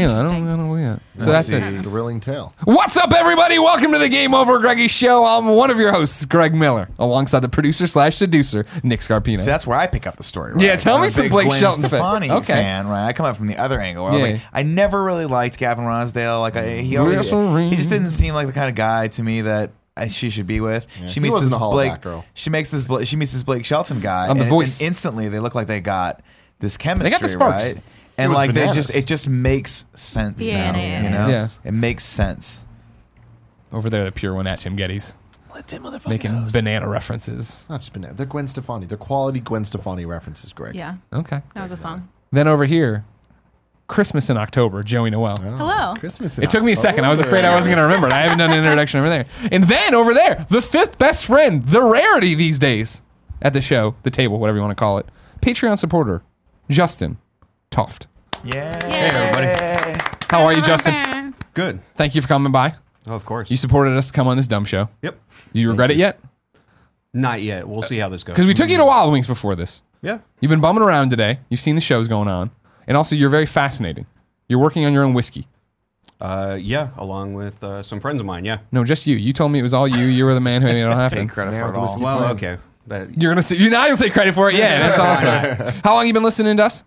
Yeah, I don't, Interesting. I don't know yet. So that's it. the thrilling tale. What's up, everybody? Welcome to the Game Over Greggy Show. I'm one of your hosts, Greg Miller, alongside the producer slash seducer, Nick Scarpino. See, that's where I pick up the story. Right? Yeah, tell I'm me a some big Blake Gwen Shelton fan. Stefani Okay. fan, right? I come up from the other angle. Where I was Yeah. like, I never really liked Gavin Rossdale. Like, I, he always, Wrestling. he just didn't seem like the kind of guy to me that. I, she should be with. She He meets wasn't this a Hall of Blake. That girl. She makes this. Bla- She meets this Blake Shelton guy. On The and, Voice. and instantly, they look like they got this chemistry. got the sparks. right? And was like they just, it just makes sense Yeah, now. yeah, you know, yeah. it makes sense. Over there, the pure one at Tim Gettys Let Tim motherfucker making knows. banana references. Not just banana. They're Gwen Stefani. They're quality Gwen Stefani references, Greg. Yeah, Okay. that was a song. Then over here, Christmas in October, Joey Noelle. Oh, Hello. Christmas. in It took me a second. I was afraid I October. wasn't going to remember it. I haven't done an introduction over there. And then over there, the fifth best friend, the rarity these days at the show, the table, whatever you want to call it, Patreon supporter, Justin Toft. Yeah. Hey, everybody. How are you, Justin? Good. Thank you for coming by. Oh, of course. You supported us to come on this dumb show. yep. Do you regret it yet? Not yet. We'll see how this goes. Because we took you to Wild Wings before this. Yeah. You've been bumming around today. You've seen the shows going on. And also, you're very fascinating. You're working on your own whiskey. Uh, yeah, along with uh, some friends of mine. Yeah. No, just you. You told me it was all you. You were the man who made it all happen. Take credit for it all. Well, plan. okay. But You're gonna say you're not gonna say credit for it. Yeah, that's awesome. How long you been listening to us?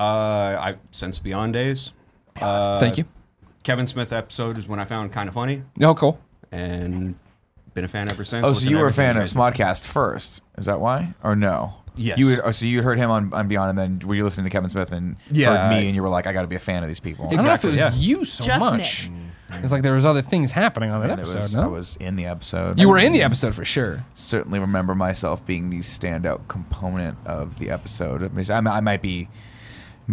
Uh, I since Beyond Days. Uh, Thank you. Kevin Smith episode is when I found kind of funny, Oh, cool. and been a fan ever since. Oh, so you were a fan of everything you guys Smodcast first? Is that why, or no? Yes. You would, oh, so you heard him on, on Beyond, and then were you listening to Kevin Smith and Yeah, heard me, I- and you were like, I got to be a fan of these people. I don't know if it was Exactly, you so Just much. It's like there was other things happening on that And it episode. was, no? I was in the episode. you were in the episode for sure. Certainly remember myself being the standout component of the episode. I, mean, I, I might be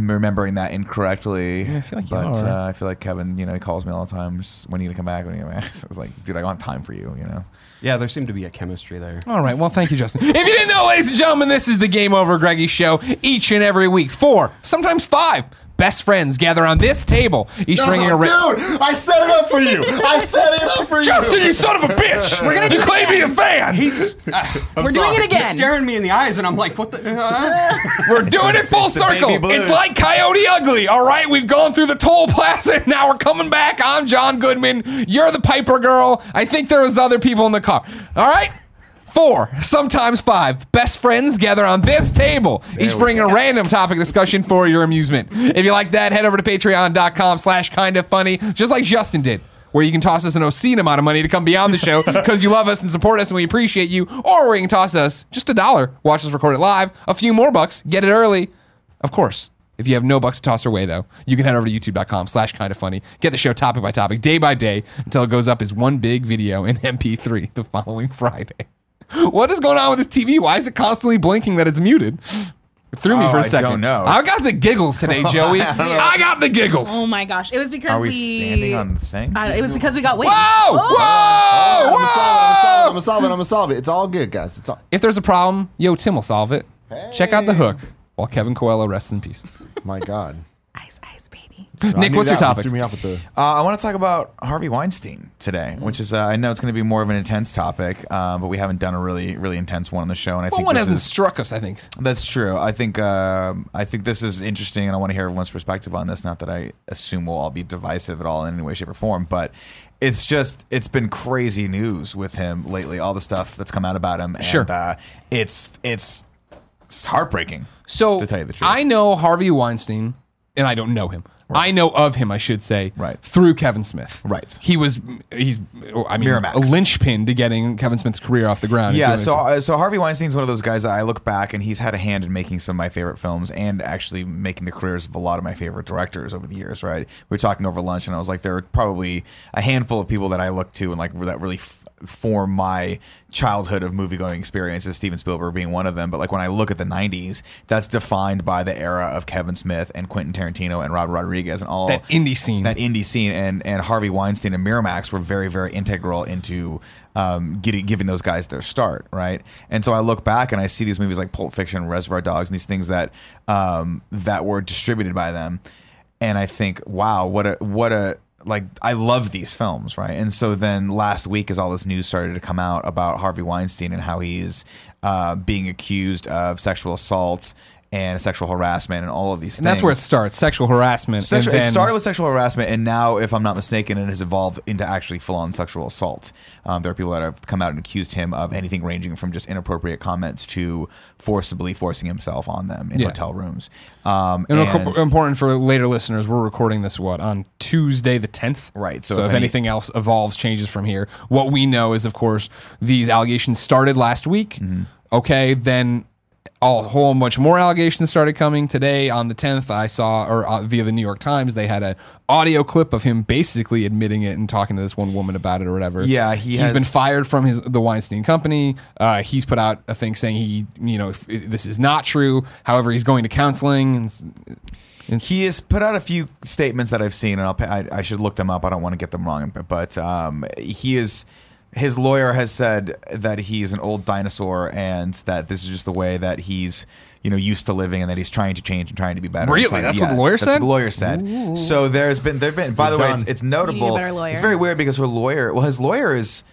remembering that incorrectly. Yeah, I feel like you but are. uh, I feel like Kevin, you know, he calls me all the time. Just, when are you gonna come back? When are you gonna come back? I was like, dude, I don't have time for you. You know. Yeah, there seemed to be a chemistry there. All right. Well, thank you, Justin. If you didn't know, ladies and gentlemen, this is the Game Over Greggy show. Each and every week, four, sometimes five, best friends gather on this table, each bringing a No, ra- dude, I set it up for you. I set it up for you. Justin, you son of a bitch! We're gonna you do claim me a fan. He's We're doing it He's again. staring me in the eyes, and I'm like, "What the?" Uh? We're doing it full it's the baby circle. blues. It's like Coyote Ugly. All right, we've gone through the toll plaza. Now we're coming back. I'm John Goodman. You're the Piper girl. I think there was other people in the car. All right. Four, sometimes five, best friends gather on this table, each bringing a random topic discussion for your amusement. If you like that, head over to patreon.com slash kind of funny, just like Justin did, where you can toss us an obscene amount of money to come beyond the show because you love us and support us and we appreciate you, or where you can toss us just a dollar, watch us record it live, a few more bucks, get it early. Of course, if you have no bucks to toss our way, though, you can head over to youtube.com slash kind of funny. Get the show topic by topic, day by day, until it goes up as one big video in MP3 the following Friday. What is going on with this TV? Why is it constantly blinking that it's muted? It threw me Oh, for a I second. I don't know. I got the giggles today, Joey. I got the giggles. Oh my gosh! It was because Are we standing on the thing? Uh, it was because we got wings. Whoa! Whoa! I'm gonna solve it. I'm gonna solve it. I'm gonna solve it. It's all good, guys. It's all. If there's a problem, yo, Tim will solve it. Check out the hook while Kevin Coello rests in peace. My God. Ice, ice, baby. I Nick, what's your that one. topic? Threw me off with the. Uh, I want to talk about Harvey Weinstein today, Mm. which is uh, I know it's going to be more of an intense topic, um, but we haven't done a really really intense one on the show, and I Well, think one this hasn't is, struck us, I think. that's true. I think um I think this is interesting, and I want to hear everyone's perspective on this. Not that I assume we'll all be divisive at all in any way, shape, or form, but it's just it's been crazy news with him lately. All the stuff that's come out about him, and, Sure. uh, it's it's it's heartbreaking. So to tell you the truth. I know Harvey Weinstein, and I don't know him. I know of him, I should say, Right. through Kevin Smith. Right. He was he's I mean Miramax. a linchpin to getting Kevin Smith's career off the ground. and Yeah, doing so uh, so Harvey Weinstein's one of those guys that I look back and he's had a hand in making some of my favorite films and actually making the careers of a lot of my favorite directors over the years. Right, we were talking over lunch and I was like, there are probably a handful of people that I look to and like that really f- form my childhood of movie going experiences. Steven Spielberg being one of them, but like when I look at the '90s, that's defined by the era of Kevin Smith and Quentin Tarantino and Robert Rodriguez and all That indie scene. that indie scene and and Harvey Weinstein and Miramax were very very integral into um, getting giving those guys their start right and so I look back and I see these movies like Pulp Fiction Reservoir Dogs and these things that um, that were distributed by them and I think wow what a what a like I love these films right? And so then last week as all this news started to come out about Harvey Weinstein and how he's uh, being accused of sexual assault and sexual harassment and all of these things. And things. that's where it starts sexual harassment. Sexual, and it started with sexual harassment, and now, if I'm not mistaken, it has evolved into actually full-on sexual assault. Um, there are people that have come out and accused him of anything ranging from just inappropriate comments to forcibly forcing himself on them in Yeah. hotel rooms. Um, And, and- reco- important for later listeners, we're recording this what on Tuesday the tenth. Right, so So, if if, any- anything else evolves, changes from here, what we know is, of course, these allegations started last week. Mm-hmm. Okay, then a whole bunch more allegations started coming today on the tenth. I saw, or uh, via the New York Times, they had an audio clip of him basically admitting it and talking to this one woman about it or whatever. Yeah, he he's has- been fired from his the Weinstein Company. Uh, he's put out a thing saying he, you know, if, this is not true. However, he's going to counseling. And, s- He has put out a few statements that I've seen, and I'll I, I should look them up. I don't want to get them wrong, but um, he is. His lawyer has said that he's an old dinosaur, and that this is just the way that he's, you know, used to living, and that he's trying to change and trying to be better. Really? Trying- That's what the lawyer that's said? What the lawyer said. So there's been there've been. By the way, it's, it's notable. better. It's very weird because her lawyer. Well, his lawyer is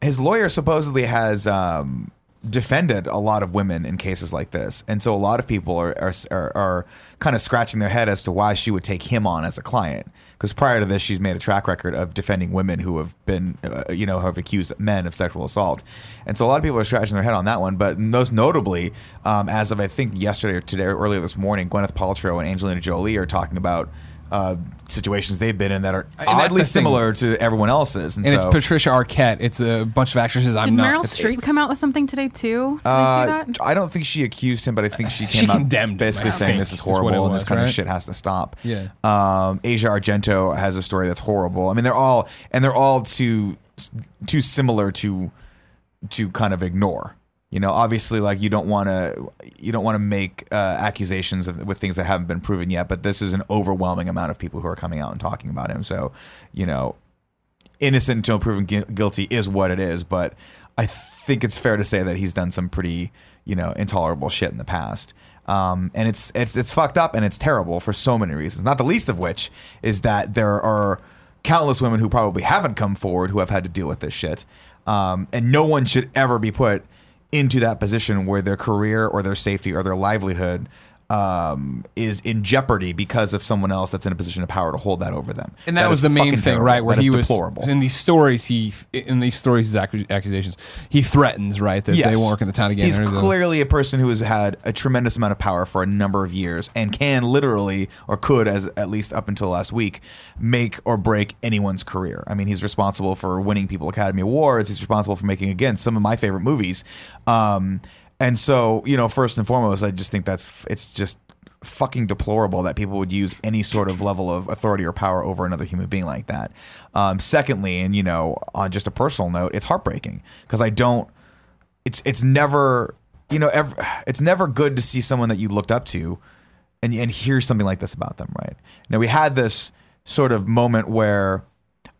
his lawyer supposedly has um, defended a lot of women in cases like this, and so a lot of people are are, are, are kind of scratching their head as to why she would take him on as a client. Because prior to this, she's made a track record of defending women who have been, uh, you know, have accused men of sexual assault, and so a lot of people are scratching their head on that one. But most notably, um, as of I think yesterday or today or earlier this morning, Gwyneth Paltrow and Angelina Jolie are talking about. Uh, situations they've been in that are And oddly the thing. similar to everyone else's, and, and so it's Patricia Arquette. It's a bunch of actresses. I'm Did not. Meryl Streep come out with something today too? Did I Uh, see that? I don't think she accused him, but I think she came She out condemned him, basically I saying think, this is is what it horrible and this was, kind of right? shit has to stop. Yeah. Um, Asia Argento has a story that's horrible. I mean, they're all and they're all too too similar to to kind of ignore. You know, obviously, like you don't want to you don't want to make uh, accusations of, with things that haven't been proven yet. But this is an overwhelming amount of people who are coming out and talking about him. So, you know, innocent until proven gui- guilty is what it is. But I think it's fair to say that he's done some pretty, you know, intolerable shit in the past. Um, and it's it's it's fucked up and it's terrible for so many reasons. Not the least of which is that there are countless women who probably haven't come forward who have had to deal with this shit. Um, and no one should ever be put into that position where their career or their safety or their livelihood um, is in jeopardy because of someone else that's in a position of power to hold that over them. and that was the main thing, terrible. right? Where That he was deplorable. in these stories. He in these stories, his accu- accusations, he threatens, right, that they won't work in the town again. He's clearly a person who has had a tremendous amount of power for a number of years and can literally, or could, as at least up until last week, make or break anyone's career. I mean, he's responsible for winning people Academy Awards. He's responsible for making again some of my favorite movies. Um, and so, you know, first and foremost, I just think that's it's just fucking deplorable that people would use any sort of level of authority or power over another human being like that. Um, secondly, and you know, on just a personal note, it's heartbreaking because I don't it's it's never you know ever, it's never good to see someone that you looked up to and and hear something like this about them right now we had this sort of moment where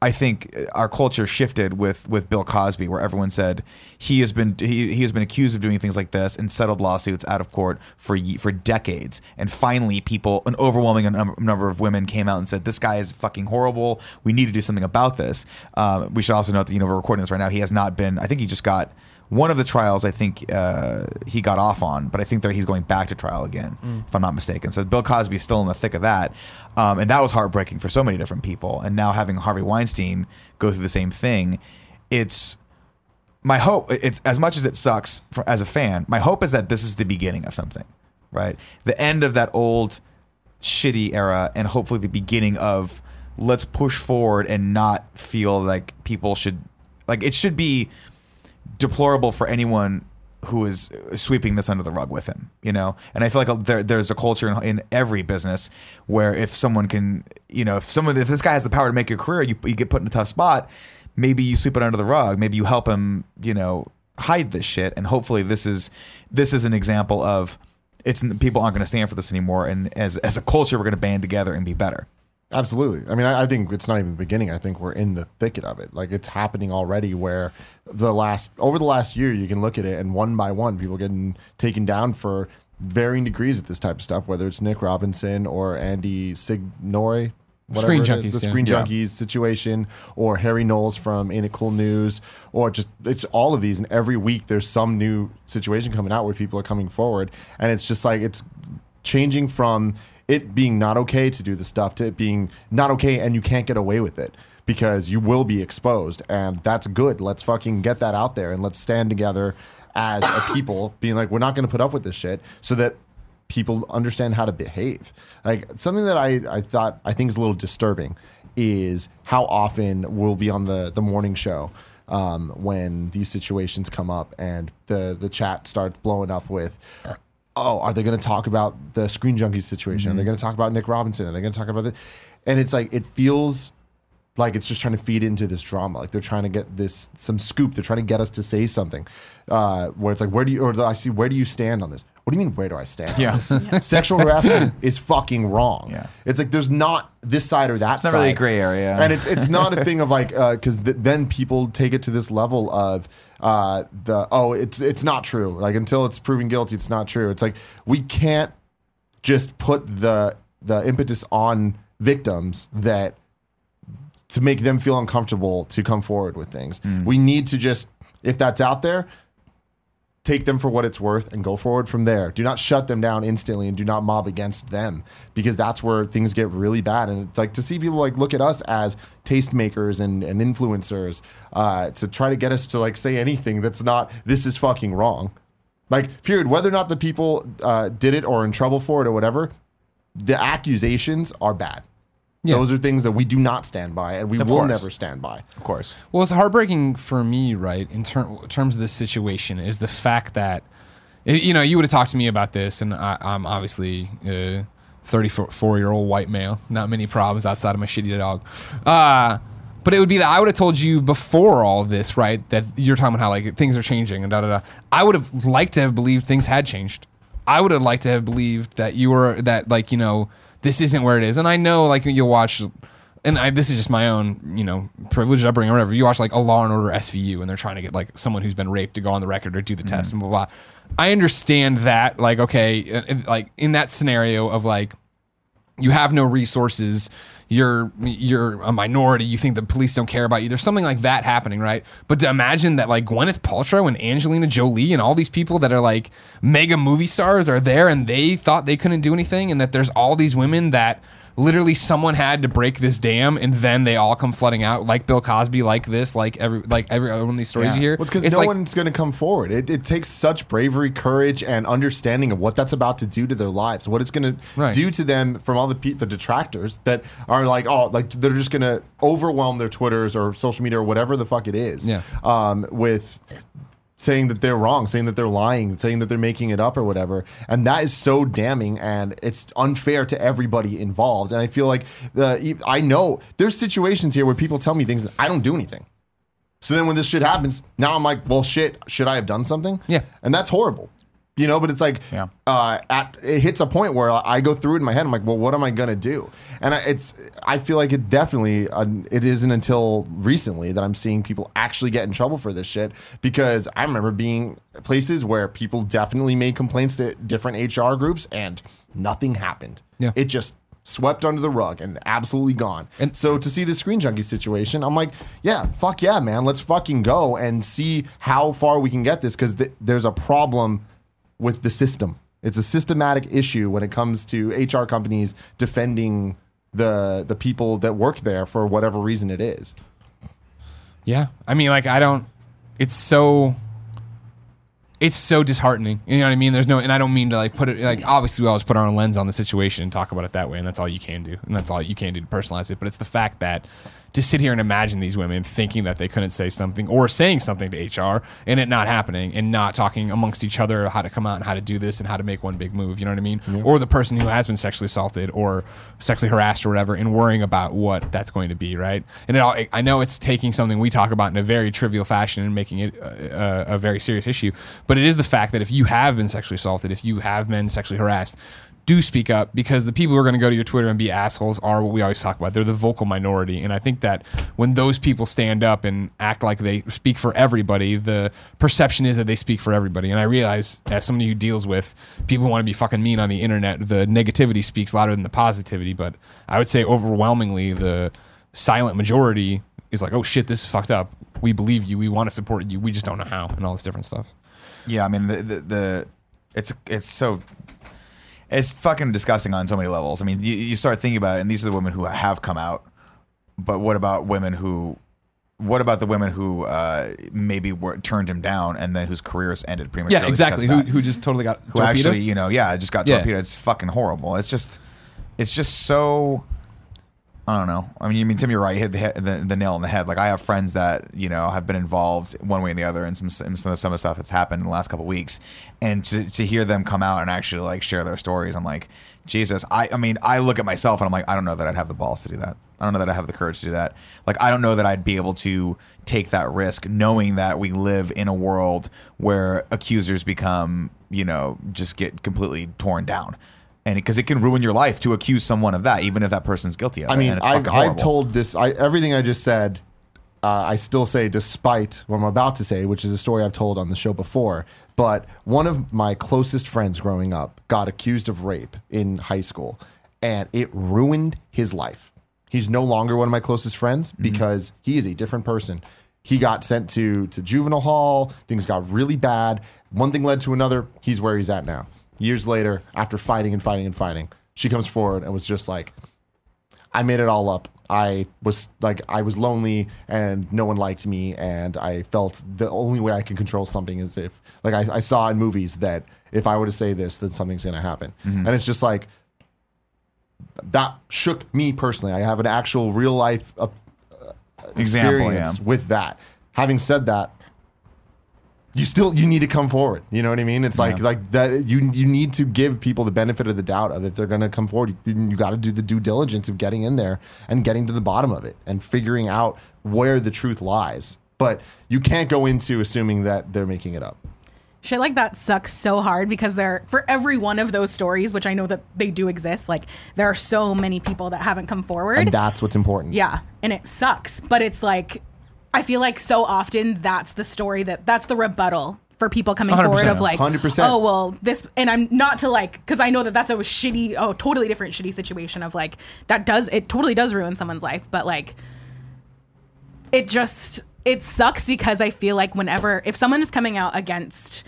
I think our culture shifted with with Bill Cosby, where everyone said he has been he, he has been accused of doing things like this and settled lawsuits out of court for for decades, and finally, people an overwhelming num- number of women came out and said this guy is fucking horrible. We need to do something about this. Um, we should also note that you know we're recording this right now. He has not been. I think he just got one of the trials I think uh, he got off on, but I think that he's going back to trial again, if I'm not mistaken. So Bill Cosby's still in the thick of that, um, and that was heartbreaking for so many different people. And now having Harvey Weinstein go through the same thing, it's my hope. It's as much as it sucks for, as a fan. My hope is that this is the beginning of something, right? The end of that old shitty era, and hopefully the beginning of let's push forward and not feel like people should like it should be deplorable for anyone who is sweeping this under the rug with him, you know. And I feel like there, there's a culture in, in every business where if someone can, you know, if someone if this guy has the power to make your career, you you get put in a tough spot. Maybe you sweep it under the rug. Maybe you help him, you know, hide this shit. And hopefully, this is this is an example of it's people aren't going to stand for this anymore. And as as a culture, we're going to band together and be better. Absolutely. I mean, I, I think it's not even the beginning. I think we're in the thicket of it. Like it's happening already. Where the last over the last year, you can look at it, and one by one, people getting taken down for varying degrees of this type of stuff. Whether it's Nick Robinson or Andy whatever Screen it is, Junkies, the yeah. Screen Yeah. Junkies situation, or Harry Knowles from Ain't It Cool News, or just it's all of these. And every week there's some new situation coming out where people are coming forward, and it's just like it's changing from it being not okay to do the stuff to it being not okay and you can't get away with it because you will be exposed. And that's good. Let's fucking get that out there and let's stand together as a people being like we're not going to put up with this shit so that people understand how to behave. Like something that i i thought i think is a little disturbing is how often we'll be on the the morning show um, when these situations come up and the the chat starts blowing up with oh, are they going to talk about the Screen Junkies situation? Are they going to talk about Nick Robinson? Are they going to talk about it? And it's like it feels like it's just trying to feed into this drama. Like they're trying to get this some scoop. They're trying to get us to say something. Uh, where it's like, where do you? Or I see, where do you stand on this? What do you mean? Where do I stand? Yeah. Sexual harassment is fucking wrong. Yeah. It's like there's not this side or that side. It's not side. really a gray area. And it's it's not a thing of like because th- then people take it to this level of uh, the oh it's it's not true. Like until it's proven guilty, it's not true. It's like we can't just put the the impetus on victims that to make them feel uncomfortable to come forward with things. We need to just if that's out there, take them for what it's worth and go forward from there. Do not shut them down instantly and do not mob against them because that's where things get really bad. And it's like to see people like look at us as tastemakers and, and influencers uh, to try to get us to like say anything that's not this is fucking wrong. Like period. Whether or not the people uh, did it or in trouble for it or whatever, the accusations are bad. Yeah. Those are things that we do not stand by and we Of will course. never stand by. of course. Well, it's heartbreaking for me, right? In ter- terms of this situation, is the fact that you know you would have talked to me about this, and I, I'm obviously a 34 year old white male, not many problems outside of my shitty dog. Uh, but it would be that I would have told you before all of this, right? That you're talking about how like things are changing and da da da. I would have liked to have believed things had changed. I would have liked to have believed that you were that like you know this isn't where it is. And I know like you'll watch and I, this is just my own, you know, privileged upbringing or whatever. You watch like a Law and Order SVU, and they're trying to get like someone who's been raped to go on the record or do the test and blah blah. blah. I understand that, like, okay, uh, uh, like in that scenario of like you have no resources you're you're a minority you think the police don't care about you. There's something like that happening right? But to imagine that like gwyneth paltrow and angelina jolie and all these people that are like mega movie stars are there and they thought they couldn't do anything and that there's all these women that literally someone had to break this dam and then they all come flooding out like bill cosby like this like every like every one of these stories Yeah. you hear Well, it's because no like, one's going to come forward. It, it takes such bravery, courage, and understanding of what that's about to do to their lives, what it's going to do to them from all the pe- the detractors that are like, oh, like they're just going to overwhelm their Twitters or social media or whatever the fuck it is, Yeah. um, with saying that they're wrong, saying that they're lying, saying that they're making it up or whatever. And that is so damning and it's unfair to everybody involved. And I feel like the I know there's situations here where people tell me things that I don't do anything. So then when this shit happens, now I'm like, well, shit, should I have done something? Yeah. And that's horrible. You know, but it's like, Yeah. uh, at it hits a point where I go through it in my head. I'm like, well, what am I gonna do? And I, it's, I feel like it definitely, uh, it isn't until recently that I'm seeing people actually get in trouble for this shit. Because I remember being places where people definitely made complaints to different HR groups and nothing happened. Yeah. It just swept under the rug and absolutely gone. And so to see the screen junkie situation, I'm like, yeah, fuck yeah, man. Let's fucking go and see how far we can get this because th- there's a problem with the system. It's a systematic issue when it comes to HR companies defending the the people that work there for whatever reason it is. Yeah. I mean, like, I don't, it's so, it's so disheartening. You know what I mean? There's no, and I don't mean to like put it, like, obviously we always put our own lens on the situation and talk about it that way. And that's all you can do. And that's all you can do to personalize it. But it's the fact that to sit here and imagine these women thinking that they couldn't say something or saying something to HR and it not happening and not talking amongst each other how to come out and how to do this and how to make one big move. You know what I mean? Or the person who has been sexually assaulted or sexually harassed or whatever and worrying about what that's going to be, right? And it all, I know it's taking something we talk about in a very trivial fashion and making it a, a, a very serious issue, but it is the fact that if you have been sexually assaulted, if you have been sexually harassed, do speak up because the people who are going to go to your Twitter and be assholes are what we always talk about. They're the vocal minority. And I think that when those people stand up and act like they speak for everybody, the perception is that they speak for everybody. And I realize, as somebody who deals with people who want to be fucking mean on the internet, the negativity speaks louder than the positivity. But I would say overwhelmingly, the silent majority is like, oh shit, this is fucked up. We believe you. We want to support you. We just don't know how, and all this different stuff. Yeah, I mean the, the the it's it's so it's fucking disgusting on so many levels. I mean, you, you start thinking about it, and these are the women who have come out. But what about women who? What about the women who uh, maybe were, turned him down and then whose careers ended prematurely? Yeah, exactly. Who, who just totally got who actually, you know, yeah, just got Yeah. torpedoed. It's fucking horrible. It's just, it's just so. I don't know. I mean, you mean Tim, you're right. You hit the, the the nail on the head. Like I have friends that you know have been involved one way or the other in some some of the some of the stuff that's happened in the last couple weeks, and to to hear them come out and actually like share their stories, I'm like, Jesus. I I mean, I look at myself and I'm like, I don't know that I'd have the balls to do that. I don't know that I have the courage to do that. Like, I don't know that I'd be able to take that risk, knowing that we live in a world where accusers become, you know, just get completely torn down. And because it can ruin your life to accuse someone of that, even if that person's guilty of it. I mean, I've, I've told this, I, everything I just said, uh, I still say, despite what I'm about to say, which is a story I've told on the show before. But one of my closest friends growing up got accused of rape in high school, and it ruined his life. He's no longer one of my closest friends because he is a different person. He got sent to to juvenile hall. Things got really bad. One thing led to another. He's where he's at now. Years later, after fighting and fighting and fighting, she comes forward and was just like, I made it all up. I was like, I was lonely and no one liked me. And I felt the only way I can control something is if, like, I, I saw in movies that if I were to say this, then something's going to happen. And it's just like, that shook me personally. I have an actual real life uh, example. Yeah. experience with that. Having said that, you still you need to come forward. You know what I mean? It's like Yeah. like that. You you need to give people the benefit of the doubt of if they're going to come forward. You, you got to do the due diligence of getting in there and getting to the bottom of it and figuring out where the truth lies. But you can't go into assuming that they're making it up. Shit like that sucks so hard because there for every one of those stories, which I know that they do exist, like there are so many people that haven't come forward. And that's what's important. yeah, and it sucks, but it's like I feel like so often that's the story that that's the rebuttal for people coming forward 100%, of like 100%. oh well this and I'm not to like because I know that that's a shitty oh totally different shitty situation of like that does it totally does ruin someone's life but like it just it sucks because I feel like whenever if someone is coming out against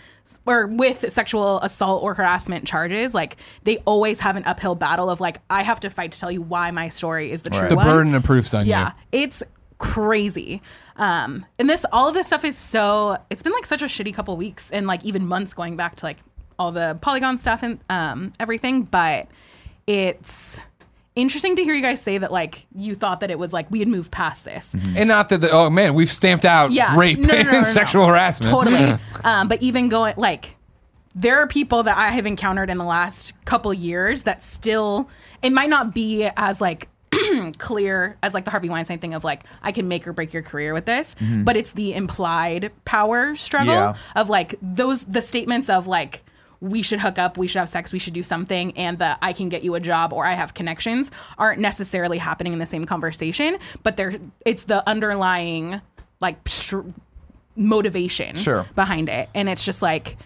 or with sexual assault or harassment charges, like they always have an uphill battle of like I have to fight to tell you why my story is the true The one. burden of proof's on Yeah, you. Yeah, it's crazy. Um, and this all of this stuff is so it's been like such a shitty couple weeks and like even months going back to like all the polygon stuff and um everything, but it's interesting to hear you guys say that like you thought that it was like we had moved past this. And not that, the, oh man, we've stamped out Yeah. rape No, no, no, and sexual harassment. Totally. um, but even going like there are people that I have encountered in the last couple years that still it might not be as like clear as like the Harvey Weinstein thing of like I can make or break your career with this, mm-hmm. but it's the implied power struggle Yeah. of like those the statements of like we should hook up, we should have sex, we should do something, and the I can get you a job or I have connections aren't necessarily happening in the same conversation, but they're it's the underlying like motivation Sure. behind it. And it's just like,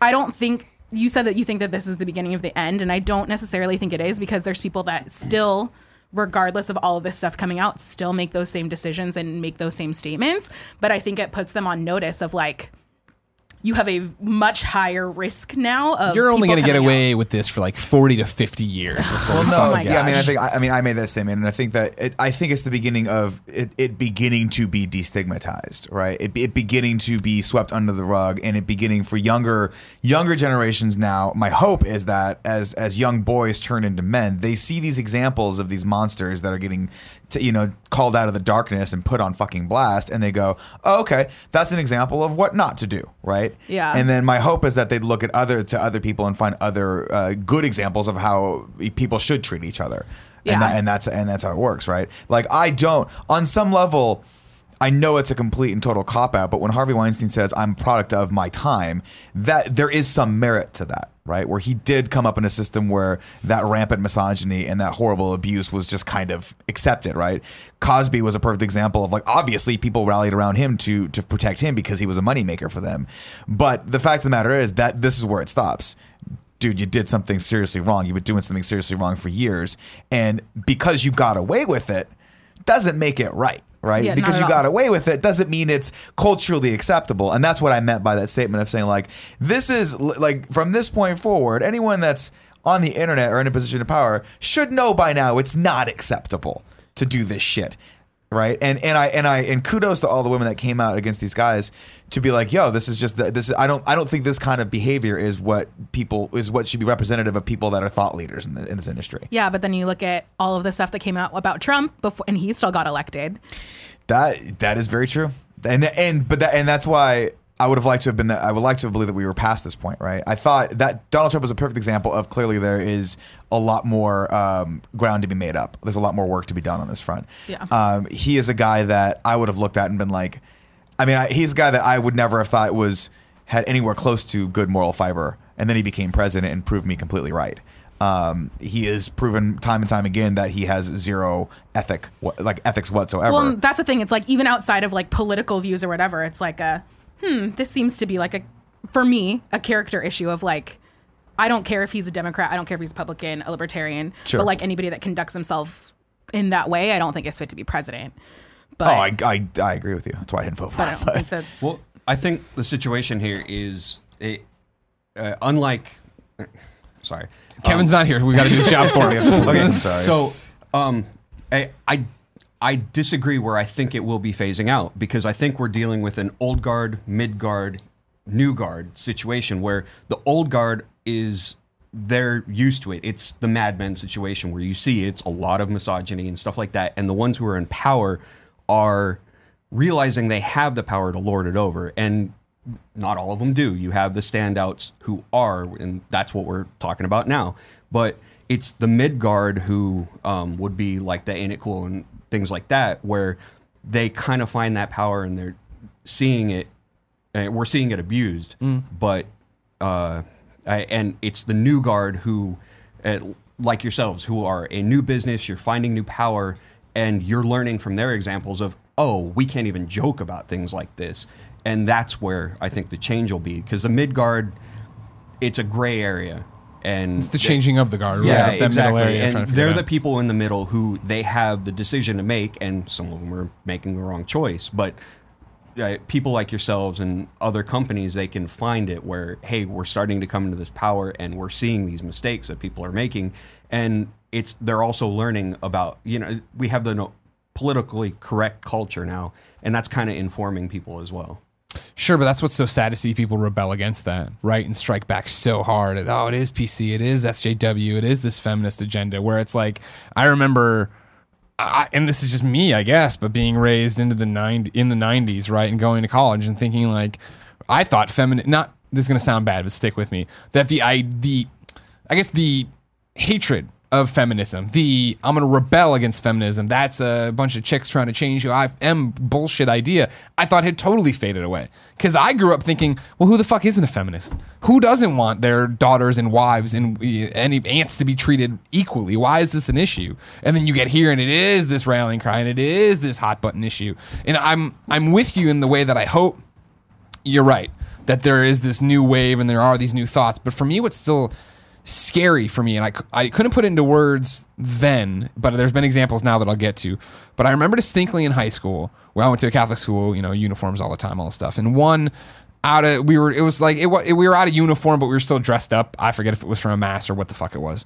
I don't think you said that you think that this is the beginning of the end. And I don't necessarily think it is because there's people that still, regardless of all of this stuff coming out, still make those same decisions and make those same statements. But I think it puts them on notice of like, you have a much higher risk now of You're only going to get coming out. away with this for like 40 to 50 years before Well, no, Oh my yeah, I mean, I think, I, I mean, I made that statement, and I think that it, I think it's the beginning of it, it beginning to be destigmatized, right? It, it beginning to be swept under the rug, and it beginning for younger younger generations now. My hope is that as as young boys turn into men, they see these examples of these monsters that are getting, to, you know, called out of the darkness and put on fucking blast, and they go, oh, okay, that's an example of what not to do, right? Yeah. and then my hope is that they'd look at other to other people and find other uh, good examples of how people should treat each other. Yeah. And, that, and that's and that's how it works, right? Like I don't on some level I know it's a complete and total cop out, but when Harvey Weinstein says I'm a product of my time, that there is some merit to that, right? Where he did come up in a system where that rampant misogyny and that horrible abuse was just kind of accepted, right? Cosby was a perfect example of like obviously people rallied around him to to protect him because he was a moneymaker for them. But the fact of the matter is that this is where it stops dude, you did something seriously wrong. You've been doing something seriously wrong for years. And because you got away with it, doesn't make it right. Right. Yeah, because you all. got away with it doesn't mean it's culturally acceptable. And that's what I meant by that statement of saying, like, this is like from this point forward, anyone that's on the internet or in a position of power should know by now it's not acceptable to do this shit right? And and i and i and kudos to all the women that came out against these guys to be like yo this is just the, this is i don't i don't think this kind of behavior is what people is what should be representative of people that are thought leaders in, the, in this industry. Yeah, but then you look at all of the stuff that came out about Trump before, and he still got elected. that that is very true. And and but that and that's why I would have liked to have been that I would like to believe that we were past this point, right? I thought that Donald Trump was a perfect example of clearly there is a lot more um, ground to be made up. There's a lot more work to be done on this front. Yeah. Um, he is a guy that I would have looked at and been like, I mean, I, he's a guy that I would never have thought was had anywhere close to good moral fiber, and then he became president and proved me completely right. Um, he has proven time and time again that he has zero ethic, like ethics whatsoever. Well, that's the thing. It's like even outside of like political views or whatever, it's like a hmm. This seems to be like a for me a character issue of like I don't care if he's a Democrat, I don't care if he's a Republican, a Libertarian, Sure. but like anybody that conducts himself in that way, I don't think is fit to be president. But oh, I, I, I agree with you. That's why I didn't vote for but I him. don't think that's Well, I think the situation here is it, uh, unlike. Sorry, Kevin's not here. We got to do his job for him. Okay, Okay, sorry. so um, I, I I disagree where I think it will be phasing out because I think we're dealing with an old guard, mid guard, new guard situation where the old guard is they're used to it. It's the Mad Men situation where you see it's a lot of misogyny and stuff like that, and the ones who are in power are realizing they have the power to lord it over and not all of them do. You have the standouts who are, and that's what we're talking about now. But it's the mid guard who um, would be like the ain't it cool and things like that, where they kind of find that power and they're seeing it, and we're seeing it abused. But uh, I, and it's the new guard who, uh, like yourselves, who are a new business. You're finding new power, and you're learning from their examples of, oh, we can't even joke about things like this, and that's where I think the change will be because the mid guard, it's a gray area, and it's The changing of the guard. right? yeah, that exactly. And they're the people in the middle who they have the decision to make, and some of them are making the wrong choice. But uh, people like yourselves and other companies, they can find it where, hey, we're starting to come into this power, and we're seeing these mistakes that people are making, and it's they're also learning about. You know, we have the no, politically correct culture now, and that's kind of informing people as well. Sure, but that's what's so sad to see people rebel against that, right? And strike back so hard. at, Oh, it is PC, it is SJW, it is this feminist agenda. Where it's like, I remember, I, and this is just me, I guess, but being raised into the nine in the '90s, right, and going to college and thinking like, I thought feminine. Not this is gonna sound bad, but stick with me. That the I the, I guess the hatred of feminism, the I'm gonna rebel against feminism. That's a bunch of chicks trying to change who I am bullshit idea. I thought had totally faded away because I grew up thinking, well, who the fuck isn't a feminist? Who doesn't want their daughters and wives and any aunts to be treated equally? Why is this an issue? And then you get here and it is this rallying cry and it is this hot button issue. And I'm I'm with you in the way that I hope you're right that there is this new wave and there are these new thoughts. But for me, what's still scary for me, and I, I couldn't put it into words then, but there's been examples now that I'll get to. But I remember distinctly in high school where I went to a Catholic school, you know, uniforms all the time, all this stuff. And one out of we were it was like it, it we were out of uniform, but we were still dressed up. I forget if it was from a mass or what the fuck it was.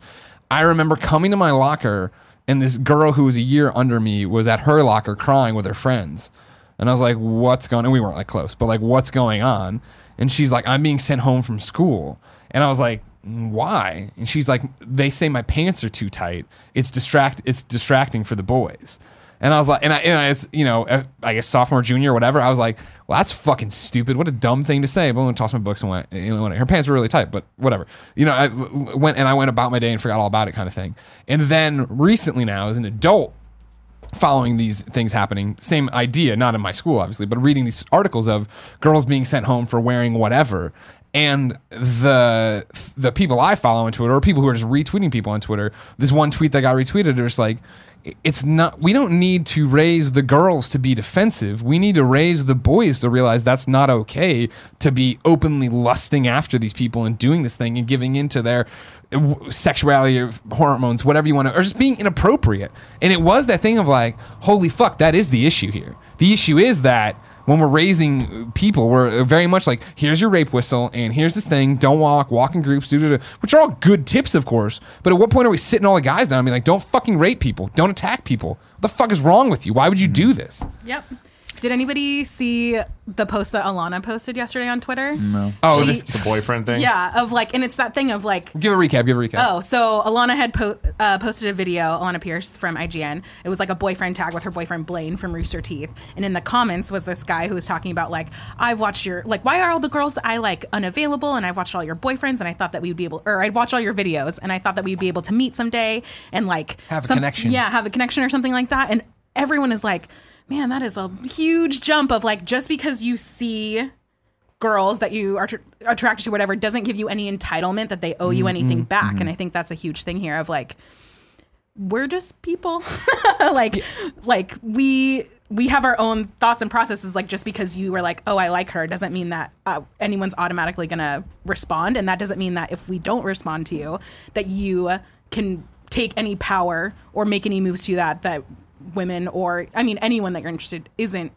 I remember coming to my locker and this girl who was a year under me was at her locker crying with her friends. And I was like, what's going on? We weren't like close, but like, what's going on? And she's like, I'm being sent home from school. And I was like, why? And she's like, they say my pants are too tight. It's distract. It's distracting for the boys. And I was like, and I, and I you know, uh, I guess sophomore, junior, whatever. I was like, well, that's fucking stupid. What a dumb thing to say. But I tossed my books and went, you know, her pants were really tight, but whatever. You know, I went and I went about my day and forgot all about it kind of thing. And then recently now, as an adult, following these things happening. Same idea, not in my school, obviously, but reading these articles of girls being sent home for wearing whatever. And the the people I follow on Twitter, or people who are just retweeting people on Twitter, this one tweet that got retweeted, there's like, it's not. We don't need to raise the girls to be defensive. We need to raise the boys to realize that's not okay to be openly lusting after these people and doing this thing and giving into their sexuality or hormones, whatever you want to, or just being inappropriate. And it was that thing of like, holy fuck, that is the issue here. The issue is that when we're raising people, we're very much like, here's your rape whistle, and here's this thing. Don't walk, walk in groups, do, do, which are all good tips, of course. But at what point are we sitting all the guys down and being like, don't fucking rape people, don't attack people? What the fuck is wrong with you? Why would you do this? Yep. Did anybody see the post that Alana posted yesterday on Twitter? No. Oh, She- this. The boyfriend thing. Yeah, of like, and it's that thing of like, Give a recap. Give a recap. Oh, so Alana had po- uh, posted a video, Alana Pierce from IGN. It was like a boyfriend tag with her boyfriend Blaine from Rooster Teeth. And in the comments was this guy who was talking about, like, I've watched your, like, why are all the girls that I like unavailable? And I've watched all your boyfriends and I thought that we'd be able, or I'd watch all your videos and I thought that we'd be able to meet someday and like Have a some- connection. Yeah, have a connection or something like that. And everyone is like, man, that is a huge jump of like, just because you see girls that you are tr- attracted to whatever doesn't give you any entitlement that they owe you anything back. And i think that's a huge thing here of like we're just people. Like like we we have our own thoughts and processes like just because you were like oh i like her doesn't mean that uh, anyone's automatically gonna respond. And that doesn't mean that if we don't respond to you that you can take any power or make any moves to that that women or i mean anyone that you're interested isn't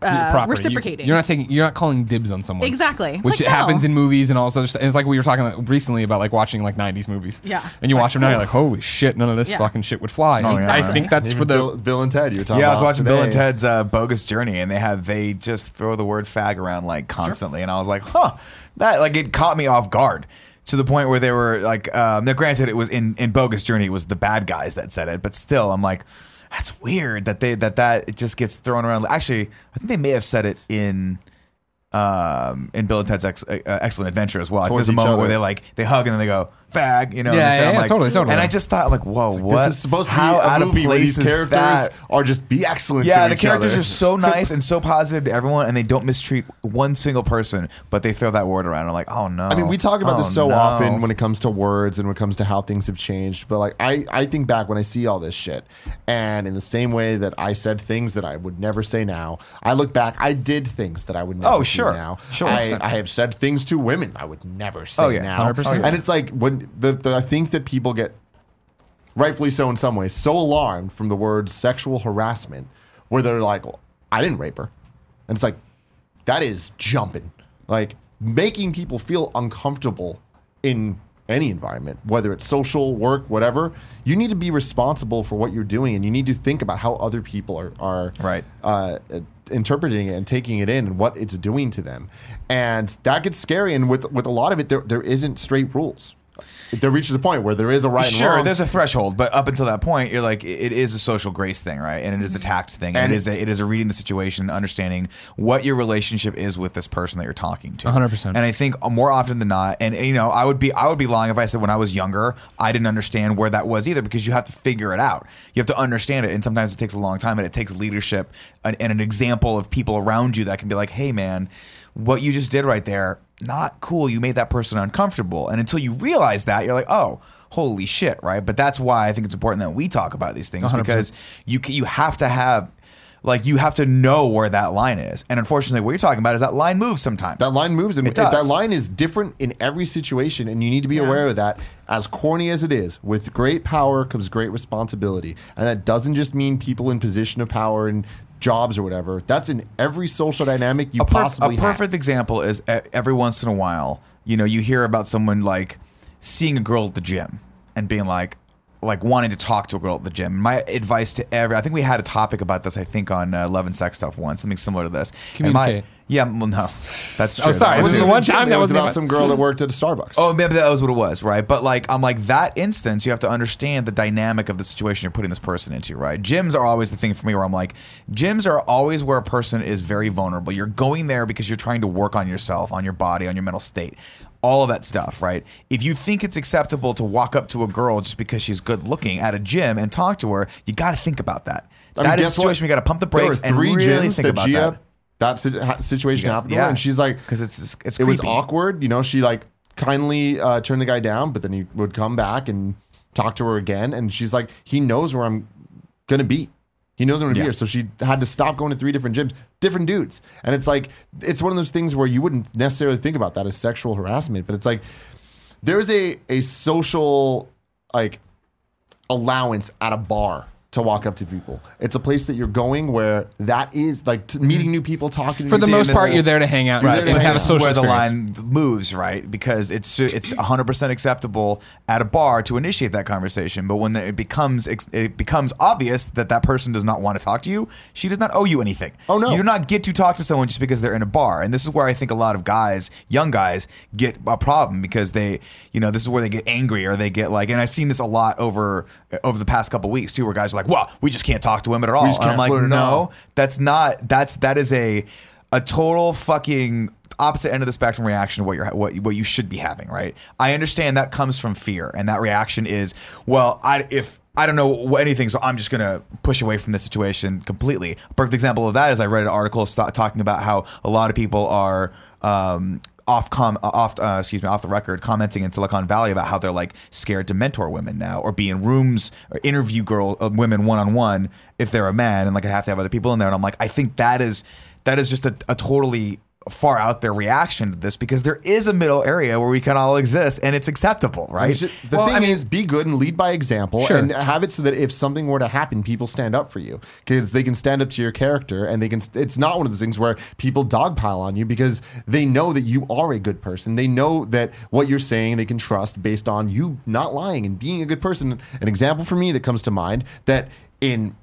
uh, Proper. Reciprocating You, are not taking. You're not calling dibs on someone. Exactly. It's Which like, no. happens in movies and all this other stuff. And it's like we were talking like, recently about like watching like '90s movies. Yeah. And you It's watch them now, you're like, holy shit, none of this Yeah. fucking shit would fly. Oh, yeah. I think that's Even for the. Bill, Bill and Ted. You were talking. Yeah, I was about watching Bill and today. Ted's uh, Bogus Journey, and they have they just throw the word fag around like constantly, and I was like, huh, that like it caught me off guard to the point where they were like, um, now granted, it was in in Bogus Journey, it was the bad guys that said it, but still, I'm like, that's weird that they that that it just gets thrown around. Actually, I think they may have said it in. Um, in Bill and Ted's Ex- uh, Excellent Adventure as well. Towards there's a moment other. where they like they hug and then they go fag, you know. Yeah, and yeah, I'm yeah, like- totally, totally. And I just thought like, whoa, what? This is supposed to How be a out of movie where place these is characters that? are just be excellent. Yeah, to the each characters other. are so nice and so positive to everyone, and they don't mistreat one single person. But they throw that word around. I'm like, oh no. I mean, we talk about Oh, this so oh, no. often when it comes to words and when it comes to how things have changed. But like, I, I think back when I see all this shit, and in the same way that I said things that I would never say now, I look back, I did things that I would never Oh, say sure. now. Sure. I, I have said things to women I would never oh, say Oh, yeah. now. 100%. Oh. And it's like when the, the I think that people get rightfully so in some ways, so alarmed from the word sexual harassment, where they're like, well, I didn't rape her. And it's like, that is jumping. Like, making people feel uncomfortable in any environment, whether it's social, work, whatever. You need to be responsible for what you're doing and you need to think about how other people are, are Right. uh, interpreting it and taking it in and what it's doing to them. And that gets scary. And with, with a lot of it, there, there isn't straight rules. There reaches a point where there is a right and Sure, wrong. there's a threshold, but up until that point, you're like, it is a social grace thing, right? And it is a tact thing, and, And- it is a, it is a reading the situation, understanding what your relationship is with this person that you're talking to. 100%. And I think more often than not, and you know, I would be I would be lying if I said when I was younger, I didn't understand where that was either, because you have to figure it out. You have to understand it, and sometimes it takes a long time, and it takes leadership and, and an example of people around you that can be like, hey, man, what you just did right there, not cool. You made that person uncomfortable. And until you realize that, you're like, oh, holy shit, right? But that's why I think it's important that we talk about these things 100%. because you you have to have like you have to know where that line is. And unfortunately, what you're talking about is that line moves sometimes. That line moves, and It does. that line is different in every situation, and you need to be aware of that. As corny as it is, with great power comes great responsibility, and that doesn't just mean people in position of power and jobs or whatever. That's in every social dynamic you a, perf- possibly a have. perfect example is e- every once in a while, you know, you hear about someone like seeing a girl at the gym and being like, like wanting to talk to a girl at the gym. My advice to every, I think we had a topic about this, I think on uh, Love and Sex Stuff once, something similar to this. And my- Communicate. Yeah, well, no, that's oh, true. Oh, sorry, That this was it. the one Jim, time it that was was about some girl that worked at a Starbucks. Oh, maybe that was what it was, right? But like, I'm like that instance. You have to understand the dynamic of the situation you're putting this person into, right? Gyms are always the thing for me where I'm like, gyms are always where a person is very vulnerable. You're going there because you're trying to work on yourself, on your body, on your mental state, all of that stuff, right? If you think it's acceptable to walk up to a girl just because she's good looking at a gym and talk to her, you got to think about that. I mean, that is a guess what? situation we got to pump the brakes There were three and really gyms think that about Gia, that. That situation Yes, happened to yeah. her, and she's like, because it's it's, it was awkward. You know, she like kindly uh, turned the guy down, but then he would come back and talk to her again, and she's like, he knows where I'm gonna be. He knows I'm gonna be here, so she had to stop going to three different gyms, different dudes, and it's like it's one of those things where you wouldn't necessarily think about that as sexual harassment, but it's like there's a a social like allowance at a bar to walk up to people. It's a place that you're going where that is like t- meeting mm-hmm. new people, talking to For the most part, you're there to hang out Right, and, and and have a this this is social where the experience. line moves, right? Because it's it's 100 percent acceptable at a bar to initiate that conversation, but when it becomes ex- it becomes obvious that that person does not want to talk to you, she does not owe you anything. Oh, no. you do not get to talk to someone just because they're in a bar, and this is where I think a lot of guys, young guys, get a problem because they, you know, this is where they get angry or they get like, and I've seen this a lot over over the past couple weeks too, where guys are like, well, we just can't talk to women at all. And I'm like, no, that's not that's that is a a total fucking opposite end of the spectrum reaction to what you're what what you should be having, right? I understand that comes from fear, and that reaction is, well, I if I don't know anything, so I'm just gonna push away from the situation completely. A perfect example of that is I read an article st- talking about how a lot of people are. Um, off com off uh, excuse me off the record commenting in Silicon Valley about how they're like scared to mentor women now or be in rooms or interview girl uh, women one on one if they're a man and like I have to have other people in there. And I'm like I think that is that is just a, a totally far out there reaction to this because there is a middle area where we can all exist and it's acceptable right It's just- the Well, thing I mean- is, be good and lead by example, Sure. and have it so that if something were to happen, people stand up for you because they can stand up to your character, and they can. It's not one of those things where people dogpile on you because they know that you are a good person. They know that what you're saying they can trust based on you not lying and being a good person. An example for me that comes to mind that in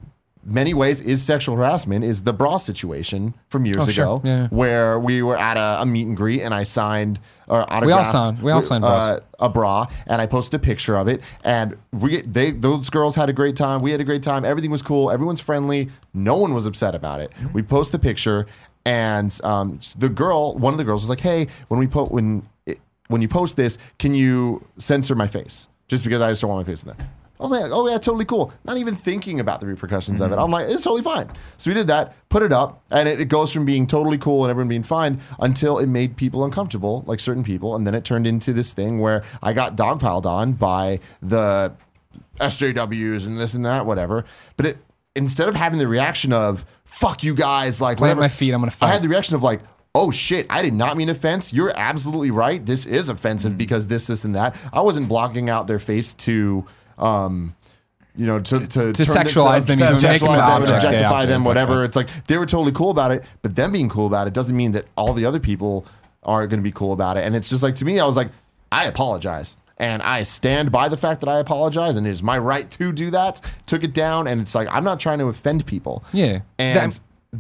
many ways is sexual harassment is the bra situation from years Oh, sure. ago Yeah, yeah. where we were at a, a meet and greet and I signed or autographed We all signed- we all signed uh, a bra and I posted a picture of it and we they those girls had a great time. We had a great time. Everything was cool. Everyone's friendly. No one was upset about it. We post the picture and um, the girl one of the girls was like hey when we put when it, when you post this can you censor my face? Just because I just don't want my face in there Oh man, oh yeah, totally cool. Not even thinking about the repercussions of it. I'm like, it's totally fine. So we did that, put it up, and it, it goes from being totally cool and everyone being fine until it made people uncomfortable, like certain people, and then it turned into this thing where I got dogpiled on by the SJWs and this and that, whatever. But it instead of having the reaction of "fuck you guys," like whatever, my feet, I'm gonna I had the reaction of like, oh shit, I did not mean offense. You're absolutely right. This is offensive Mm. because this, this, and that. I wasn't blocking out their face to, um, you know, to to, To sexualize them, to you know, make them sexualize them, objects, yeah, objectify object, them, whatever. It's like they were totally cool about it, but them being cool about it doesn't mean that all the other people are going to be cool about it. And it's just like to me, I was like, I apologize. And I stand by the fact that I apologize, and it is my right to do that. Took it down, and it's like I'm not trying to offend people. Yeah. And That-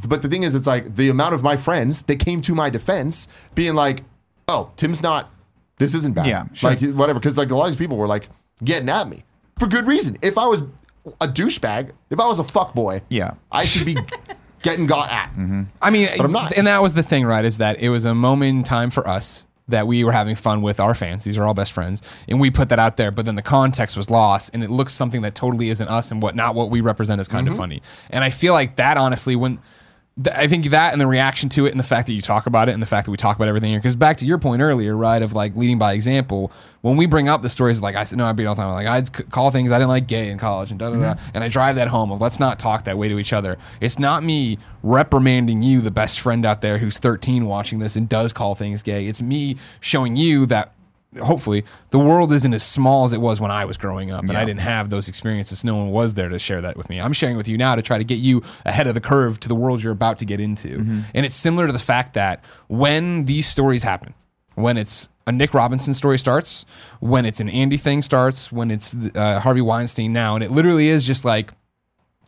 but the thing is, it's like the amount of my friends that came to my defense, being like, "Oh, Tim's not. This isn't bad. Yeah, sure. like whatever." Because like a lot of these people were like getting at me for good reason. If I was a douchebag, if I was a fuck boy, Yeah. I should be getting got at. I mean, but I'm not. and that was the thing, right? Is that it was a moment in time for us that we were having fun with our fans. These are all best friends, and we put that out there. But then the context was lost, and it looks something that totally isn't us and what not what we represent is Mm-hmm. kind of funny. And I feel like that honestly, when I think that and the reaction to it, and the fact that you talk about it, and the fact that we talk about everything here, because back to your point earlier, right, of like leading by example. When we bring up the stories, like I said, no, I beat all the time. Like I'd c- call things I didn't like gay in college, and da da da, mm-hmm. and I drive that home of let's not talk that way to each other. It's not me reprimanding you, the best friend out there who's 13 watching this and does call things gay. It's me showing you that hopefully the world isn't as small as it was when I was growing up and I didn't have those experiences. No one was there to share that with me. I'm sharing with you now to try to get you ahead of the curve to the world you're about to get into. And it's similar to the fact that when these stories happen, when it's a Nick Robinson story starts, when it's an Andy thing starts, when it's uh, Harvey Weinstein now, and it literally is just like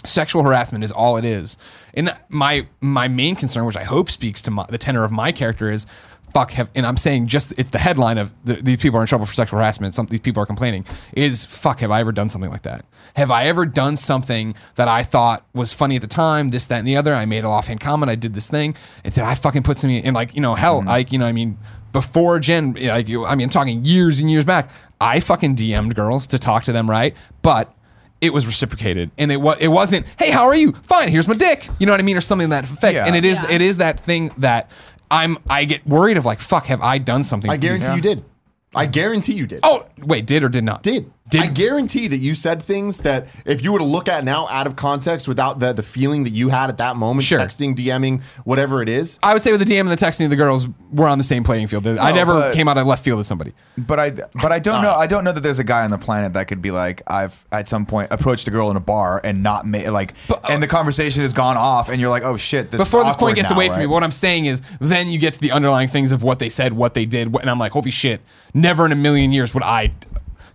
sexual harassment is all it is. And my my main concern, which I hope speaks to my, the tenor of my character, is fuck. Have and I'm saying just it's the headline of the, these people are in trouble for sexual harassment. Some these people are complaining. Is fuck. Have I ever done something like that? Have I ever done something that I thought was funny at the time? This, that, and the other. I made an offhand comment. I did this thing, and did I fucking put something in like you know hell mm-hmm. like you know I mean before Jen like you- I mean I'm talking years and years back. I fucking DM'd girls to talk to them, right? But it was reciprocated and it was it wasn't hey how are you fine here's my dick you know what i mean or something to that effect Yeah. and it is Yeah. it is that thing that i'm i get worried of like fuck have i done something I guarantee you did. I guarantee you did. oh wait did or did not did. Did I guarantee that you said things that if you were to look at now out of context without the, the feeling that you had at that moment, Sure. texting, DMing, whatever it is, I would say with the DM and the texting, of the girls were on the same playing field. I never but- came out of left field with somebody. But I, but I don't know. I don't know that there's a guy on the planet that could be like, I've at some point approached a girl in a bar and not made like, and the conversation has gone off, and you're like, oh shit, this uh, Before is this point gets now, away from me, what I'm saying is then you get to the underlying things of what they said, what they did, and I'm like, holy shit, never in a million years would I